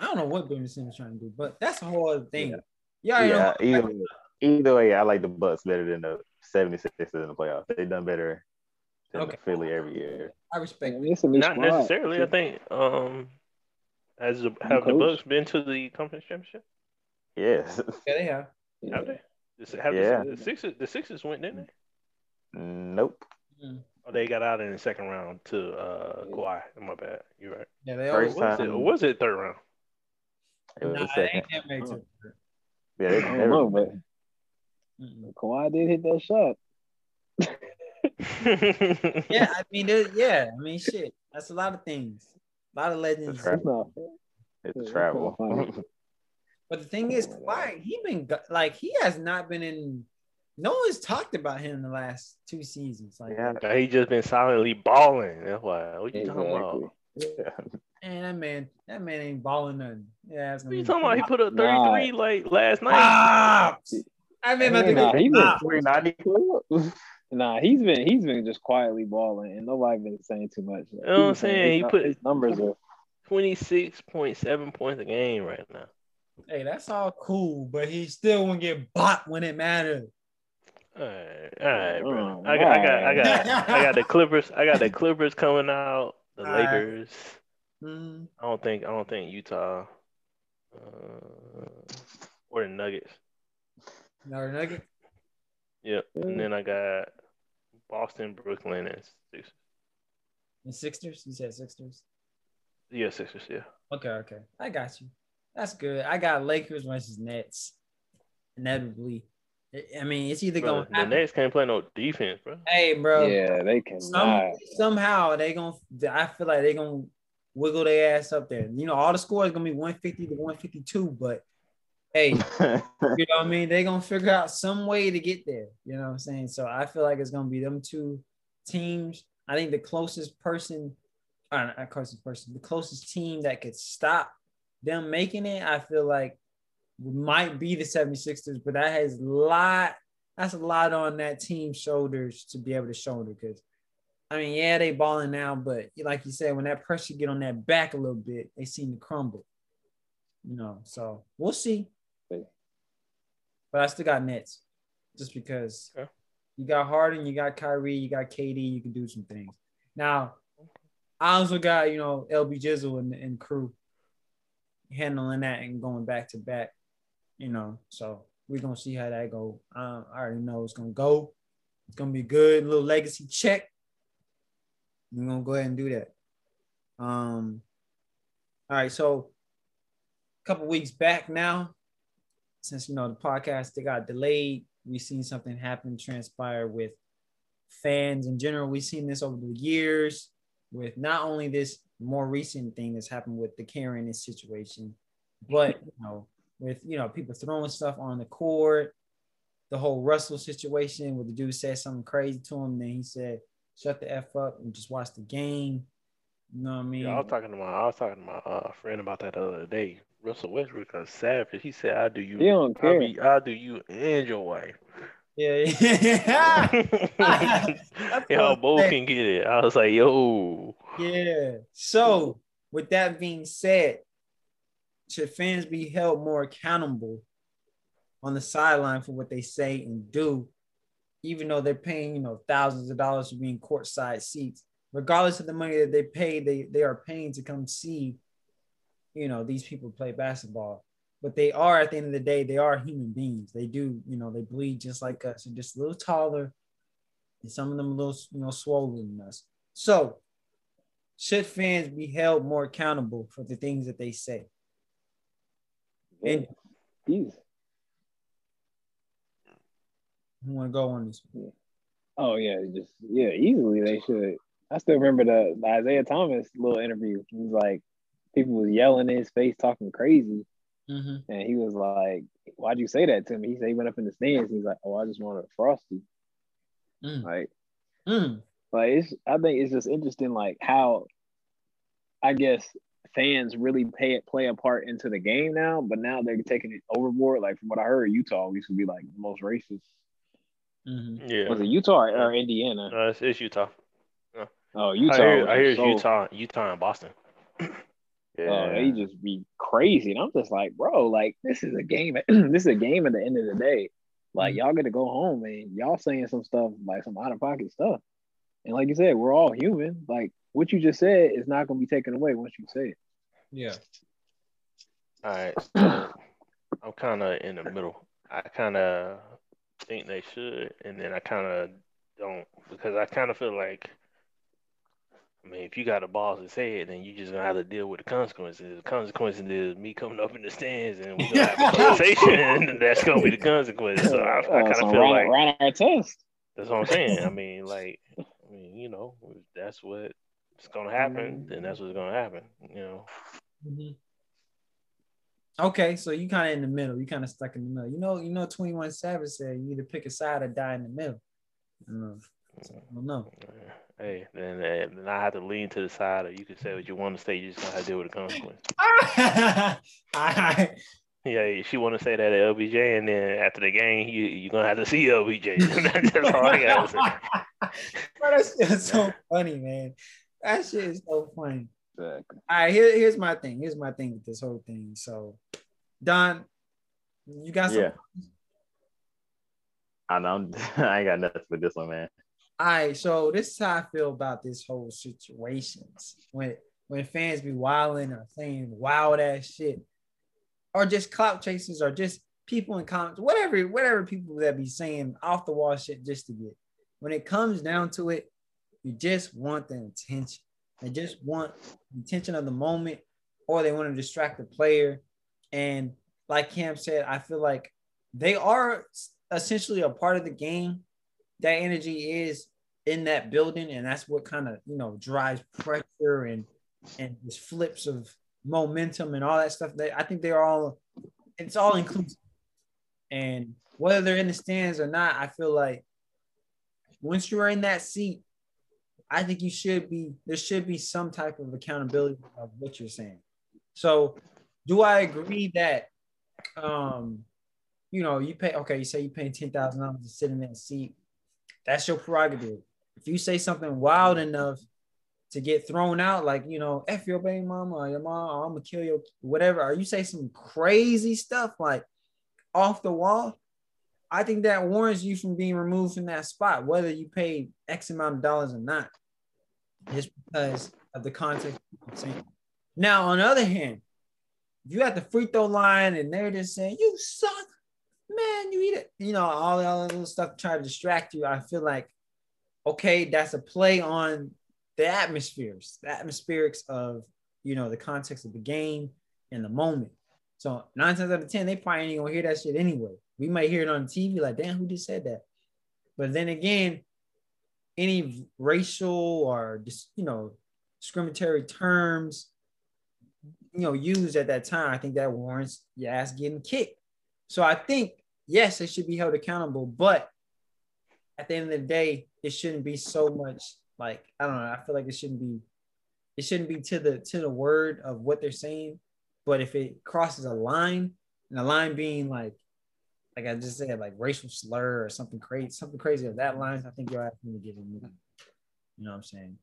I don't know what Ben Simmons trying to do, but that's a whole other thing. Yeah. Yeah, you Yeah, know, either, either way, I like the Bucks better than the 76ers in the playoffs. They've done better than Okay. Philly every year. I I respect. mean, it's Not squad. necessarily. I think um, has the, have the? Bucks been to the conference championship? Yes. Yeah, they have. Have they? The- Have Yeah. the, the Sixers the Sixers went, didn't they? nope. Oh, they got out in the second round to uh Kawhi. My bad. You're right. Yeah, they First always. Was it, or was it third round? It was Nah, the they second. ain't that made to. Yeah, they I don't never- know, but Mm-mm. Kawhi did hit that shot. Yeah, I mean, there- yeah, I mean, shit. That's a lot of things. A lot of legends. That's right. That's not it's travel. that's not funny. But the thing is, Kawhi, he been like he has not been in. No one's talked about him in the last two seasons. Like, yeah. he just been silently balling. That's why. What you talking about? Yeah. man, that man, that man ain't balling nothing. Yeah, that's What you talking about? He put up 33 Nah. like last night. Ah, I mean, Nah, about to he go. been- We're not equal. Nah, he's been he's been just quietly balling, and nobody been saying too much. You know what I'm saying? He put- his numbers are 26.7 points a game right now. Hey, that's all cool, but he still won't get bought when it matters. All right, all right, bro. Oh, I got, I got, I got, I got the Clippers. I got the Clippers coming out. The Alright. Lakers. Mm, I don't think, I don't think Utah. Uh, or the Nuggets. No nugget. Yep. And then I got Boston, Brooklyn, and Sixers. And Sixers. You said Sixers. Yeah, Sixers. Yeah. Okay, okay, I got you. That's good. I got Lakers versus Nets. Inevitably, I- I mean, it's either Bro, going. the Nets can't play no defense, bro. Hey, bro. yeah, they can Some, somehow they gonna. I feel like they gonna wiggle their ass up there. You know, all the scores gonna be 150 to 152, but hey, you know what I mean? They gonna figure out some way to get there. You know what I'm saying? So I feel like it's gonna be them two teams. I think the closest person, uh, not closest person, the closest team that could stop them making it, I feel like might be the 76ers, but that has a lot that's a lot on that team's shoulders to be able to shoulder. Because I mean, yeah, they balling now, but like you said, when that pressure get on that back a little bit, they seem to crumble. You know, so we'll see. But I still got Nets, just because Okay. you got Harden, you got Kyrie, you got KD, you can do some things. Now, I also got you know LB Jizzle and, and crew handling that and going back to back. You know, so we're gonna see how that go. Um, I already know it's gonna go. It's gonna be good. little legacy check. We're gonna go ahead and do that. Um, all right, so a couple weeks back now, since you know the podcast they got delayed, we've seen something happen transpire with fans in general. We've seen this over the years with not only this more recent thing that's happened with the Karen situation, but you know, with you know people throwing stuff on the court, the whole Russell situation where the dude said something crazy to him, then he said, "Shut the f up and just watch the game." You know what I mean? Yeah, I was talking to my I was talking to my uh, friend about that the other day. Russell Westbrook is savage. He said, "I do you. He don't I care. be, I do you and your wife." yeah, yeah. Y'all both I'm can get it. I was like, "Yo, Yeah. So, with that being said, should fans be held more accountable on the sideline for what they say and do, even though they're paying, you know, thousands of dollars for being courtside seats, regardless of the money that they pay, they they are paying to come see, you know, these people play basketball. But they are at the end of the day, they are human beings. They do, you know, they bleed just like us and just a little taller, and some of them a little, you know, swollen than us. So should fans be held more accountable for the things that they say? And who want to go on this? oh yeah, just yeah, easily they should. I still remember the, the Isaiah Thomas little interview. He was like, people was yelling in his face, talking crazy, Mm-hmm. and he was like, "Why'd you say that to me?" He said he went up in the stands. He's like, "Oh, I just wanted a frosty." Mm. Like, Mm. like it's. I think it's just interesting, like how, I guess fans really pay it play a part into the game now, but now they're taking it overboard. Like from what I heard, Utah used to be like the most racist. Mm-hmm. yeah." Was it Utah or, or Indiana? No, it's, it's Utah. Oh, Utah. I hear, was I hear so- Utah, Utah and Boston. Oh, they just be crazy, and I'm just like, bro, like this is a game. this is a game at the end of the day. Like Mhm. y'all got to go home, and y'all saying some stuff like some out of pocket stuff. And like you said, we're all human. Like what you just said is not going to be taken away once you say it. Yeah. All right, so I'm kind of in the middle. I kind of think they should, and then I kind of don't because I kind of feel like, I mean, if you got a boss to say it, then you just gonna have to deal with the consequences. The consequences is me coming up in the stands and we're gonna have a conversation, and that's gonna be the consequences. So I, I kind of so feel run, like run our test. that's what I'm saying. I mean, like, I mean, you know, if that's what's gonna happen, then that's what's gonna happen. You know. Mhm. Okay, so you kind of in the middle. You kind of stuck in the middle. You know, you know, Twenty One Savage said you either pick a side or die in the middle. I don't know. So, I don't know. Hey, then, uh, then I have to lean to the side, or you can say what you want to say. You just gonna have to deal with the consequence. I, Yeah, she want to say that at LBJ, and then after the game, you you gonna have to see LBJ. That's all I gotta say. Bro, that shit is so funny, man. That shit is so funny. Exactly. All right, here, here's my thing. Here's my thing with this whole thing. So, Don, you got some. Yeah. I know. I ain't got nothing for this one, man. All right, so this is how I feel about this whole situations when when fans be wilding or saying wild ass shit, or just clout chasers, or just people in comments, whatever, whatever people that be saying off the wall shit just to get. When it comes down to it, you just want the attention. They just want the attention of the moment, or they want to distract the player. And like Cam said, I feel like they are essentially a part of the game that energy is in that building, and that's what kind of you know drives pressure and and just flips of momentum and all that stuff. They, I think they're all it's all inclusive, and whether they're in the stands or not, I feel like once you're in that seat, I think you should be there should be some type of accountability of what you're saying. So, do I agree that um you know, you pay okay, you say you paying ten thousand dollars to sit in that seat. That's your prerogative. If you say something wild enough to get thrown out, like you know, F your baby mama your mom, I'm gonna kill your whatever, or you say some crazy stuff like off the wall, I think that warrants you from being removed from that spot, whether you paid X amount of dollars or not, just because of the context. Now, on the other hand, if you at the free throw line and they're just saying, you suck, man, you eat it, you know, all that little stuff trying to distract you, I feel like, okay, that's a play on the atmospheres, the atmospherics of, you know, the context of the game and the moment. So nine times out of 10, they probably ain't gonna hear that shit anyway. We might hear it on TV, like, damn, who just said that? But then again, any racial or just, you know, discriminatory terms, you know, used at that time, I think that warrants your ass getting kicked. So I think, yes, it should be held accountable, but at the end of the day, it shouldn't be so much like, I don't know, I feel like it shouldn't be, it shouldn't be to the to the word of what they're saying. But if it crosses a line, and the line being like like I just said, like racial slur or something crazy, something crazy of that line, I think you're asking to. You know what I'm saying?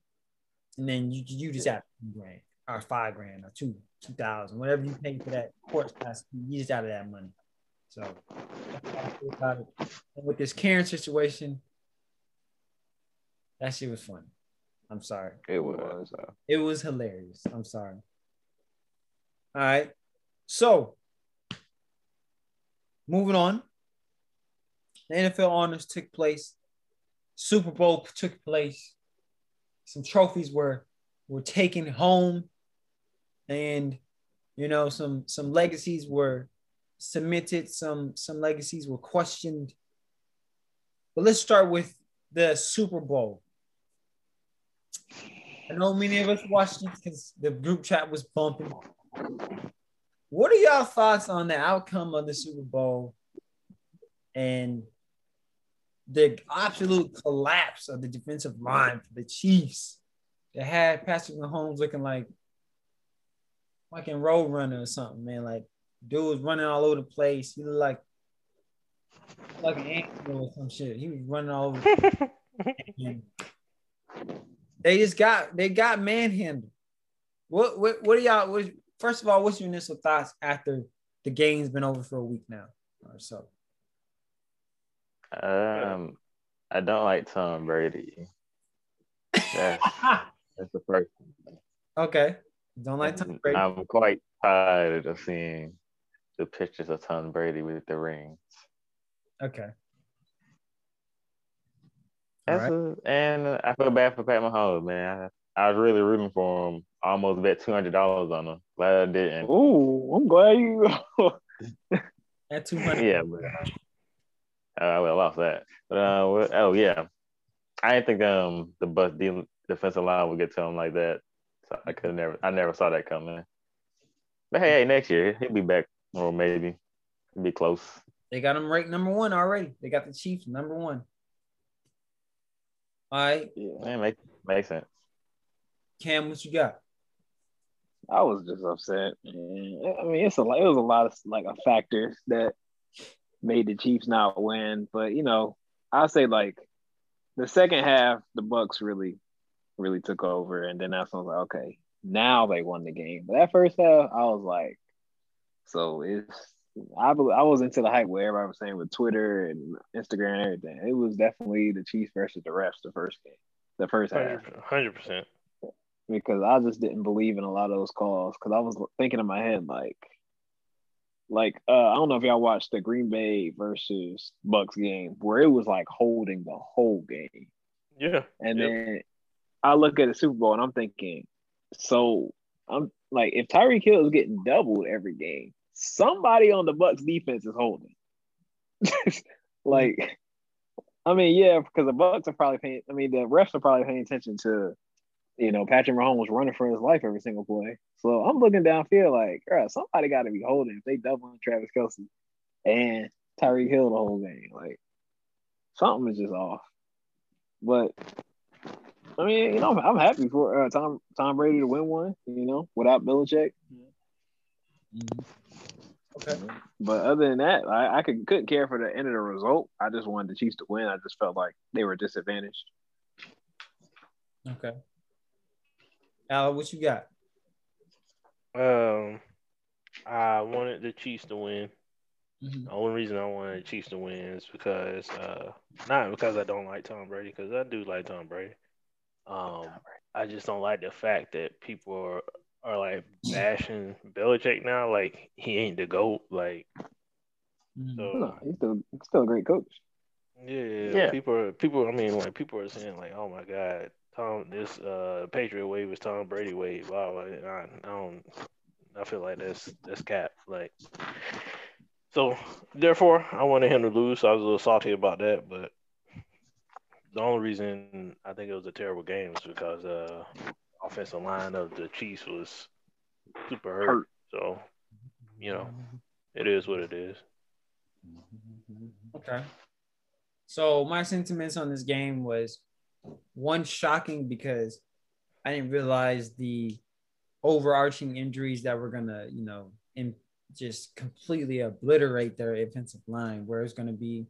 And then you you just have two grand or five grand or two two thousand, whatever you pay for that court class, you just out of that money. So about it. And with this Karen situation, that shit was funny. I'm sorry. It was. Uh, It was hilarious. I'm sorry. All right. So moving on. The NFL honors took place. Super Bowl took place. Some trophies were were taken home. And you know, some some legacies were submitted, some some legacies were questioned. But let's start with the Super Bowl. I know many of us watched it because the group chat was bumping. What are y'all thoughts on the outcome of the Super Bowl and the absolute collapse of the defensive line for the Chiefs that had Patrick Mahomes looking like fucking road runner or something, man? Like dude was running all over the place. He looked like like an animal or some shit. He was running all over. and they just got they got manhandled. What what what are y'all? What, first of all, what's your initial thoughts after the game's been over for a week now or so? um, I don't like Tom Brady. That's, that's the first. one. okay, don't like Tom Brady. I'm quite tired of seeing the pictures of Tom Brady with the rings. Okay. That's right. a, and I feel bad for Pat Mahomes, man. I, I was really rooting for him. I almost bet two hundred dollars on him. Glad I didn't. Ooh, I'm glad you. At two hundred. Yeah, but uh, I would have lost that. But uh, well, oh yeah, I didn't think um the bus de- defensive line would get to him like that. So I could never, I never saw that coming. But hey, hey, next year he'll be back, or maybe he'll be close. They got him ranked number one already. They got the Chiefs number one. All right, yeah, Yeah, make makes sense. Cam, what you got? I was just upset. Man. I mean, it's a lot. It was a lot of like a factors that made the Chiefs not win. But you know, I'll say like the second half, the Bucks really, really took over, and then that's when I was like, okay, now they won the game. But that first half, I was like, so it's. I I was into the hype where everybody was saying with Twitter and Instagram and everything. It was definitely the Chiefs versus the refs the first game, the first half Hundred percent. because I just didn't believe in a lot of those calls because I was thinking in my head like, like uh, I don't know if y'all watched the Green Bay versus Bucks game where it was like holding the whole game, Yeah. and Yep. then I look at the Super Bowl and I'm thinking, so I'm like, if Tyreek Hill is getting doubled every game, somebody on the Bucks defense is holding. like, I mean, yeah, because the Bucks are probably paying. I mean, the refs are probably paying attention to, you know, Patrick Mahomes running for his life every single play. So I'm looking downfield like, all somebody got to be holding if they doubling Travis Kelce and Tyreek Hill the whole game. Like, something is just off. But I mean, you know, I'm, I'm happy for uh, Tom Tom Brady to win one. You know, without Belichick. Okay. But other than that, I, I could couldn't care for the end of the result. I just wanted the Chiefs to win. I just felt like they were disadvantaged. Okay. Al, what you got? Um, I wanted the Chiefs to win. Mhm. The only reason I wanted the Chiefs to win is because, uh, not because I don't like Tom Brady, because I do like Tom Brady. Um, I just don't like the fact that people are, are like bashing Belichick now, like he ain't the goat. Like, Mhm. so No, he's still he's still a great coach. yeah, Yeah. people are people. I mean, like people are saying like, oh my god, Tom, this uh Patriot wave was Tom Brady wave. Wow, I, I, I don't. I feel like that's that's cap. Like, so therefore, I wanted him to lose. So I was a little salty about that, but the only reason I think it was a terrible game was because uh offensive line of the Chiefs was super hurt. Hurt. So you know, it is what it is. Okay. So my sentiments on this game was one shocking because I didn't realize the overarching injuries that were gonna, you know, and just completely obliterate their offensive line. Where it's gonna be,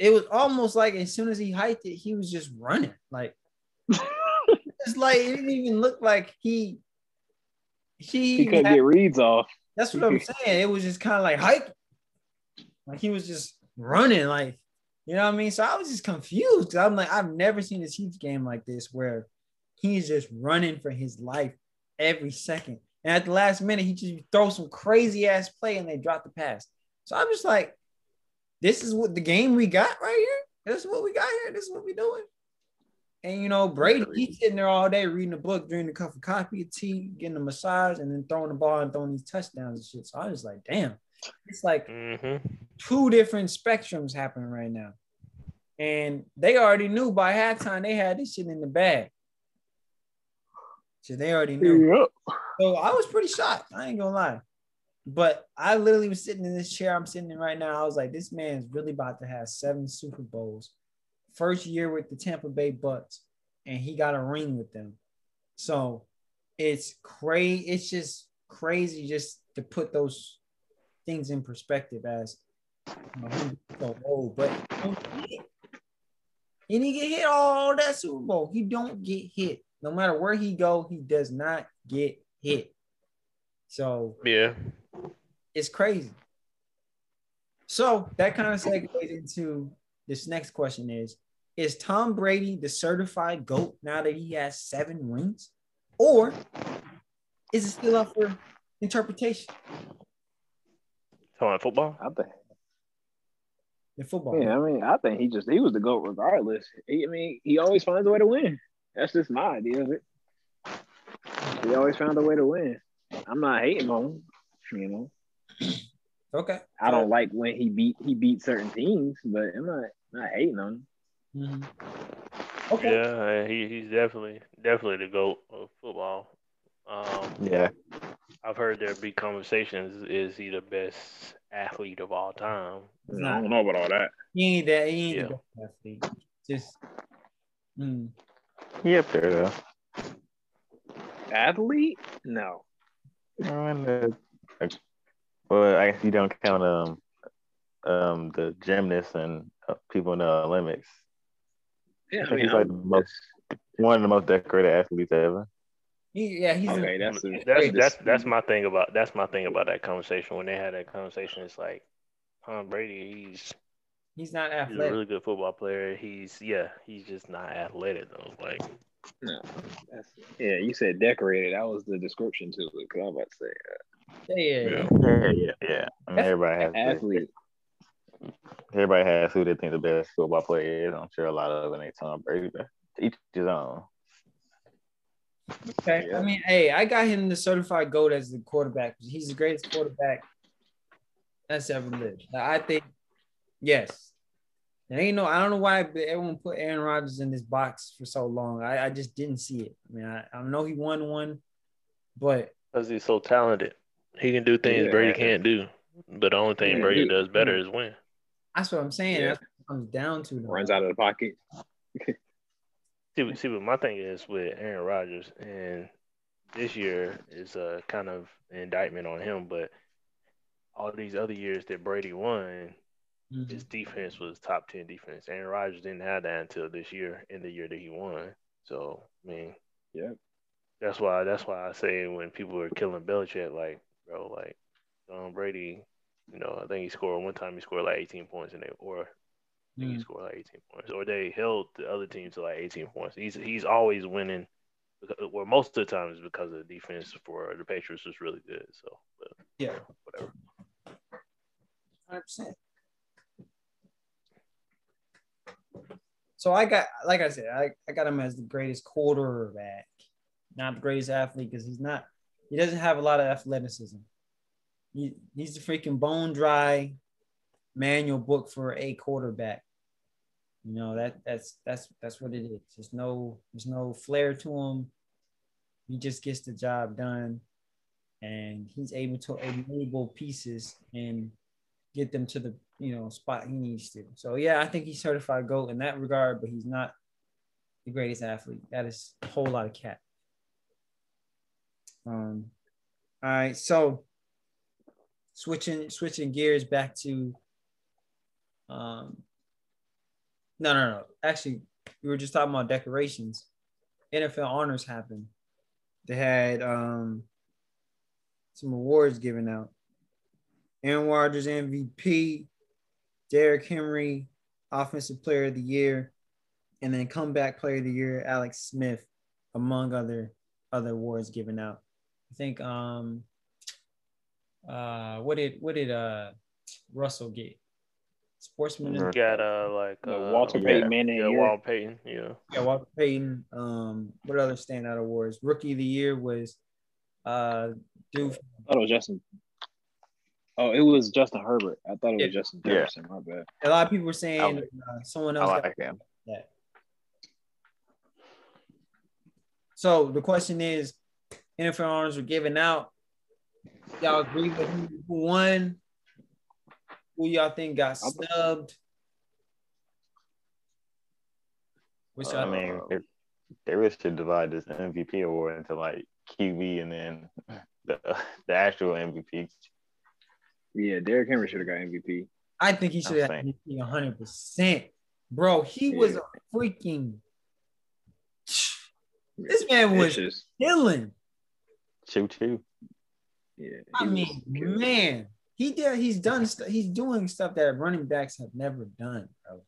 it was almost like as soon as he hiked it, he was just running. Like it's like it didn't even look like he he, He couldn't had- get reads off. that's what I'm saying. It was just kind of like hike. Like he was just running, like, you know what I mean? So I was just confused. I'm like, I've never seen a Chiefs game like this where he's just running for his life every second. And at the last minute, he just throws some crazy ass play and they drop the pass. So I'm just like, this is what the game we got right here. This is what we got here. This is what we doing. And you know, Brady, he's sitting there all day reading a book, drinking a cup of coffee, tea, getting a massage, and then throwing the ball and throwing these touchdowns and shit. So I was like, damn, it's like hmm two different spectrums happening right now. And they already knew by halftime they had this shit in the bag. So they already knew. Yep. So I was pretty shocked. I ain't gonna lie. But I literally was sitting in this chair I'm sitting in right now. I was like, this man's really about to have seven Super Bowls. First year with the Tampa Bay Bucks, and he got a ring with them. So it's crazy. It's just crazy just to put those things in perspective as you know, so old, but hit. he get hit all that Super Bowl. He don't get hit. No matter where he go, he does not get hit. So Yeah. It's crazy. So that kind of segues into this next question is Is Tom Brady the certified GOAT now that he has seven rings? Or is it still up for interpretation Talking about football. I think. in football? Yeah, I mean, I think he just he was the goat regardless. He, I mean, he always finds a way to win. That's just my idea of it. He always found a way to win. I'm not hating on him. You know, Okay. I don't like when he beat he beat certain teams, but I'm not not hating on him. Mhm. Okay. Yeah, he, he's definitely definitely the goat of football. Um, Yeah. I've heard there be conversations: is he the best athlete of all time? He's I don't know about all that. He ain't that. He ain't Yeah. the best athlete. Just. mm. He up there though. Athlete? No. Oh, and the- like, well, I guess you don't count um um the gymnasts and uh, people in the Olympics. Yeah, I I mean, he's like the most one of the most decorated athletes ever. He, yeah, he's a- okay, that's a, That's that's that's my thing about that's my thing about that conversation. When they had that conversation, it's like Tom Brady. He's he's not athletic. he's a really good football player. He's yeah, he's just not athletic though. Like no. That's, yeah, you said decorated. That was the description to it. Cause I was about to say Yeah, yeah, yeah. Yeah, yeah, yeah. I mean, everybody has athlete. everybody has who they think the best football player is. I'm sure a lot of it ain't Tom Brady, but each his own. Okay. Yeah. I mean, hey, I got him the certified GOAT as the quarterback. He's the greatest quarterback that's ever lived. I think, yes. There ain't no, I don't know why everyone put Aaron Rodgers in this box for so long. I, I just didn't see it. I mean, I, I know he won one, but because he's so talented, he can do things Yeah. Brady can't do. But the only thing Yeah, Brady he- does better is win. that's what I'm saying. Yeah. That's what it comes down to. though. Runs out of the pocket. See, what- see what my thing is with Aaron Rodgers, and this year is a kind of indictment on him. But all these other years that Brady won, Mhm. his defense was top ten defense. Aaron Rodgers didn't have that until this year, in the year that he won. So I mean, yeah, that's why that's why I say when people are killing Belichick, like bro, like Tom Brady, you know, I think he scored one time he scored like 18 points and they or I think he Mm. scored like 18 points, or they held the other team to like 18 points. He's he's always winning. because- Well, most of the time is because the defense for the Patriots is really good. So, but, Yeah. whatever. Hundred percent. So I got, like I said, I, I got him as the greatest quarterback, not the greatest athlete because he's not. He doesn't have a lot of athleticism. He, he's the freaking bone dry manual book for a quarterback. You know that that's that's that's what it is. There's no there's no flair to him. He just gets the job done, and he's able to enable pieces and get them to the you know spot he needs to. So yeah, I think he's certified GOAT in that regard, but he's not the greatest athlete. That is a whole lot of cat. Um, all right, so switching switching gears back to um no no no. Actually we were just talking about decorations. Nfl honors happened. They had um some awards given out. Aaron rodgers mvp Derrick henry offensive player of the year and then comeback player of the year alex smith among other other awards given out i think um uh what did what did uh russell get sportsman of the Mhm. Got uh like The uh, Walter. Payton Man of yeah, the Walt Payton, yeah. Yeah, Walter Payton. Um, what other standout awards? Rookie of the year was uh dude. I thought it was Justin. Oh, it was Justin Herbert. I thought it was Yeah. Justin Yeah. Jefferson. My bad. A lot of people were saying I uh, someone else got like him. that. So the question is, NFL honors were given out. Y'all agree with who, who won? Who y'all think got snubbed? Which I mean, they, they really should divide this MVP award into like QB and then the the actual MVP. Yeah, Derrick Henry should have got MVP. I think he should have I'm MVP 100 percent, bro. He was a freaking. This man was It's killing. Choo choo. yeah. I mean, killing. man, he did. He's done. St- he's doing stuff that running backs have never done, bro.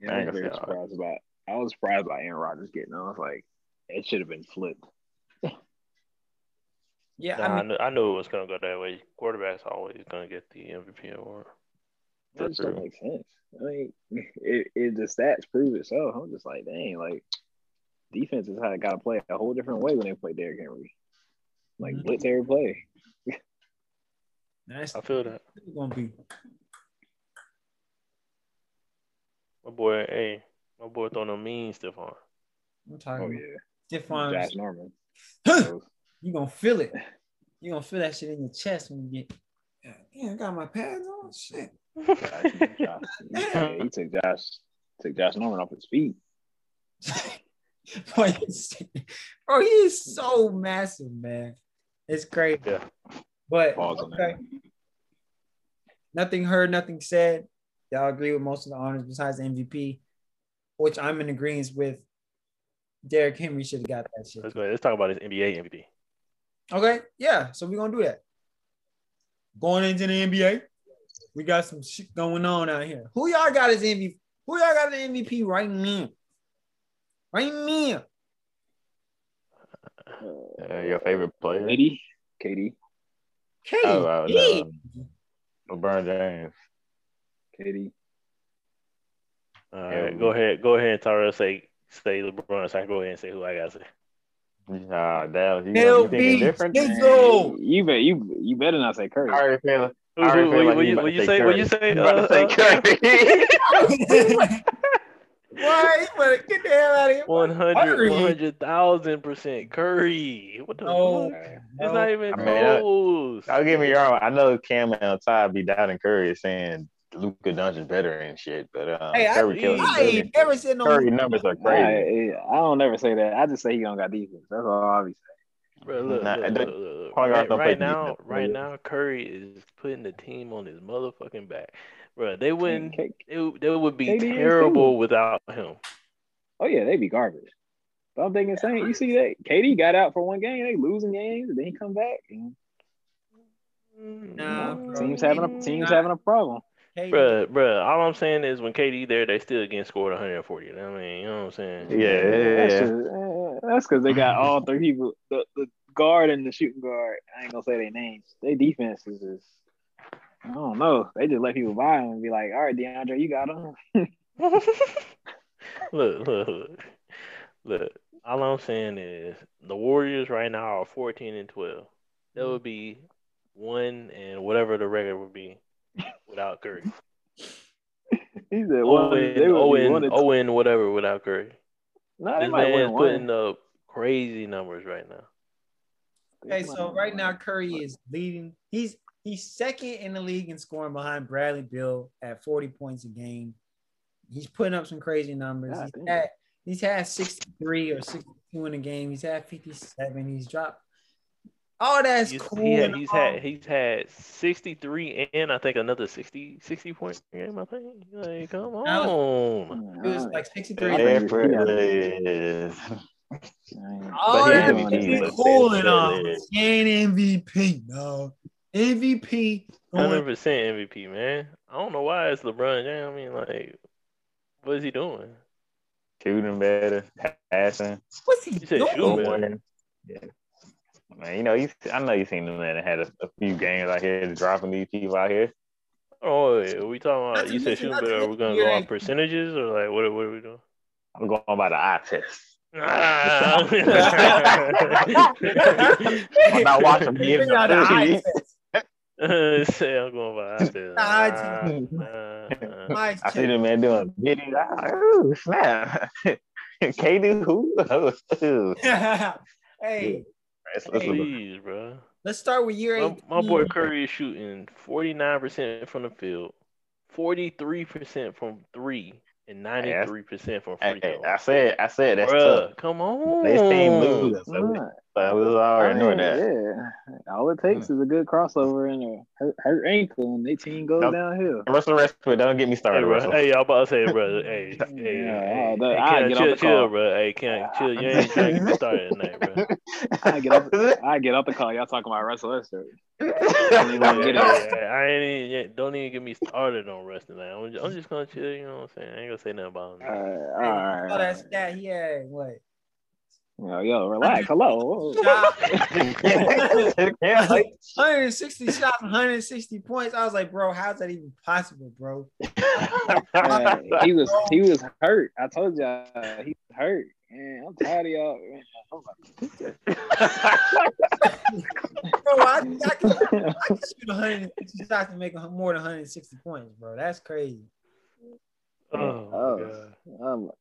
Yeah, I I was very surprised about. I was surprised by Aaron Rodgers getting. I was like, it should have been flipped. Yeah, Nah, I, I knew, I knew it was gonna go that way. Quarterbacks always gonna get the MVP award. That just don't make sense. I mean, it, it the stats prove it. So I'm just like, dang, like defenses had got to play a whole different way when they play Derrick Henry. Like Mhm. blitz every play. that's I feel that. It's gonna be. My boy, hey, my boy throwing them mean stuff on. I'm talking. Oh yeah, stiff arms. Josh Norman. you gonna feel it. You gonna feel that shit in your chest when you get. Yeah, I got my pads on. Shit. Josh, yeah, he took Josh took Josh Norman off his feet. Bro, he is so massive, man. It's crazy. Yeah. But okay. Nothing heard, nothing said. Y'all agree with most of the honors besides the MVP, which I'm in agreement with. Derrick Henry should have got that shit. Let's go. Ahead. Let's talk about his NBA MVP. Okay, yeah. So we're gonna do that. Going into the NBA, we got some shit going on out here. Who y'all got as MVP? Who y'all got an MVP right now? Right now. Uh, your favorite player? KD, KD, KD. Oh, uh, no. LeBron James. KD. All right, Yeah, right, we- go ahead. Go ahead, Tara. Say say LeBron. So I can go ahead and say who I gotta say. Nah, Dallas. You, you thinking different? Let's Man. You bet you you better not say Curry. I already feel. Who, I already who, feel what, you you, what you say say? What you say? You say Curry. Why? You better get the hell out of here. 100, 100,000 percent Curry. What the No. fuck? It's No. not even I mean, I- close. Don't get me wrong. I know Cam and Ty be doubting Curry saying Luka Doncic better and shit, but um, Hey, I, Curry kills I ain't never said no. Curry numbers are crazy. I, I don't never say that. I just say he don't got defense. That's all I be saying. Bro, look, Nah, look, look, look, look. point guards Right, right now, defense, right now, Curry is putting the team on his motherfucking back, bro. They wouldn't. K- They, they would be KD terrible without him. Oh yeah, they'd be garbage. But I'm thinking, saying you see that KD got out for one game, they losing games, and then he come back. And, Nah, you know, teams having a teams not- having a problem. KD, Bruh, bruh, all I'm saying is when KD there, they still getting scored 140. You know what I mean, you know what I'm saying? Yeah, yeah, That's yeah. eh, that's because they got all three people, the, the guard and the shooting guard. I ain't gonna say their names. Their defense is just, I don't know. They just let people buy them and be like, all right, DeAndre, you got them. look, look, look, look. All I'm saying is the Warriors right now are 14 and 12. That would be one and whatever the record would be without Curry. He said, one, and, they would be one and oh, whatever without Curry. No, they This might man win is one. putting up crazy numbers right now. Okay, so right now Curry is leading. He's he's second in the league in scoring behind Bradley Beal at 40 points a game. He's putting up some crazy numbers. God He's had, he's had 63 or 62 in a game. He's had 57. He's dropped. All that's He's, cool. he had, and he's all. had he's had 63 and I think another 60 60 point game. I think. Like, come That on. It was like 63. I think Effortless. all but he that doing is defense. cool and all. He ain't MVP, no. MVP. Hundred percent MVP, man. I don't know why it's LeBron James. I mean, like, what is he doing? Shooting better, passing, what's he You said doing? shooting Yeah. Man, you know, you, I know you seen the man that had a, a few games out here dropping these people out here. Oh, wait, are we talking about? to You said shooting better. Are we mention gonna go on percentages or like what? are- What are we doing? I'm going by the eye test. I'm not watching games. Say I'm going by eye test. Eye uh, uh. I see the man doing videos. I was like, Ooh, snap. KD who? Hey, Let's, let's. Please, bro. let's start with year My, eight. my boy Curry is shooting 49% from the field, 43% from three, and 93% from Hey, free hey, throw. I said, I said that's Bruh, tough. come on. This team losing, so, we, Nah. was I already mean, knowing that. Yeah, all it takes hmm. is a good crossover and a hurt, hurt ankle, and their team goes Nope. downhill. Russell Westbrook, don't get me started, bro. Russell. Hey, y'all about to say, bro. Hey, hey, Yeah, hey, that- hey, I get chill, chill, call. bro. Hey, Ken, chill. You ain't trying to get started tonight, bro. I get up, I get up the call. Y'all talking about Russell Westbrook? Hey, even wanna it. hey, hey, I ain't even, yeah, don't even get me started on wrestling tonight. I'm just, I'm just gonna chill. You know what I'm saying? I ain't gonna say nothing about him. all Hey, right, you saw all that right. stat he had what? Yo, yo, relax. Hello. Yeah, like, 160 shots, 160 points. I was like, bro, how's that even possible, bro? Man, he was he was hurt. I told y'all he was hurt. Man, I'm tired of y'all. Man, I'm Bro, I, I, can, I can shoot 160 shots and make more than 160 points, bro. That's crazy. Oh, Oh.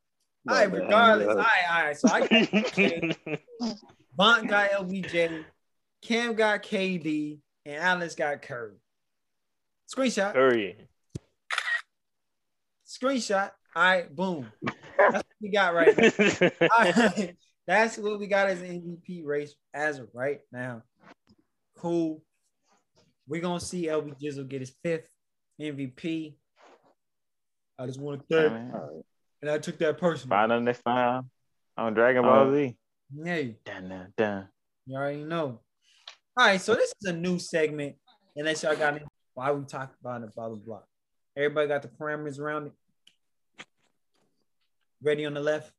My I'm, All right, regardless. Uh, all right, all right. So I got God. Bont got LBJ, Cam got KD, and Alex got Curry. Screenshot. Curry. Screenshot. All right, boom. That's what we got right now. All right. That's what we got as an MVP race as of right now. Cool. We're gonna see LB Jizzle get his fifth MVP. I just want to thank, and I took that personal. Find them next time on Dragon Ball Uh, Z. Hey, Dun, dun, dun. you already know. All right, so this is a new segment. Unless y'all got any, why we talk about it, blah blah blah. Everybody got the parameters around it. Ready on the left.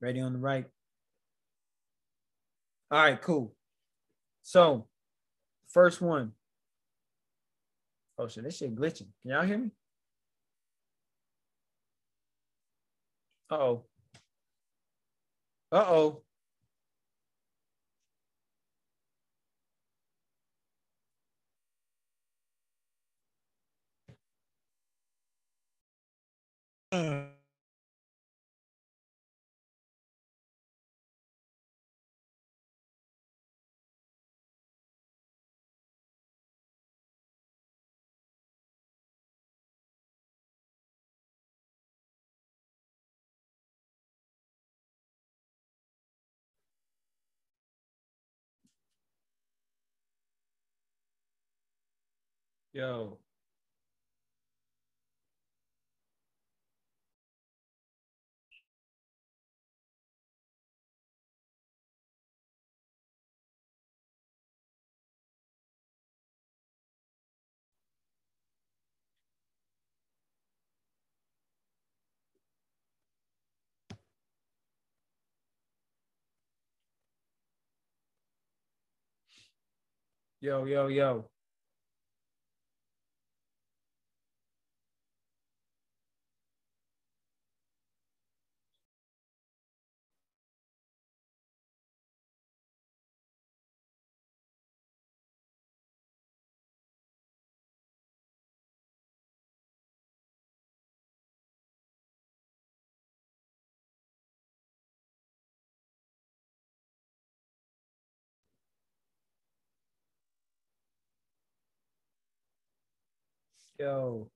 Ready on the right. All right, cool. So, first one. Oh shit, this shit glitching. Can y'all hear me? Uh-oh. Uh-oh. Uh. Yo. Yo, yo, yo. Yo.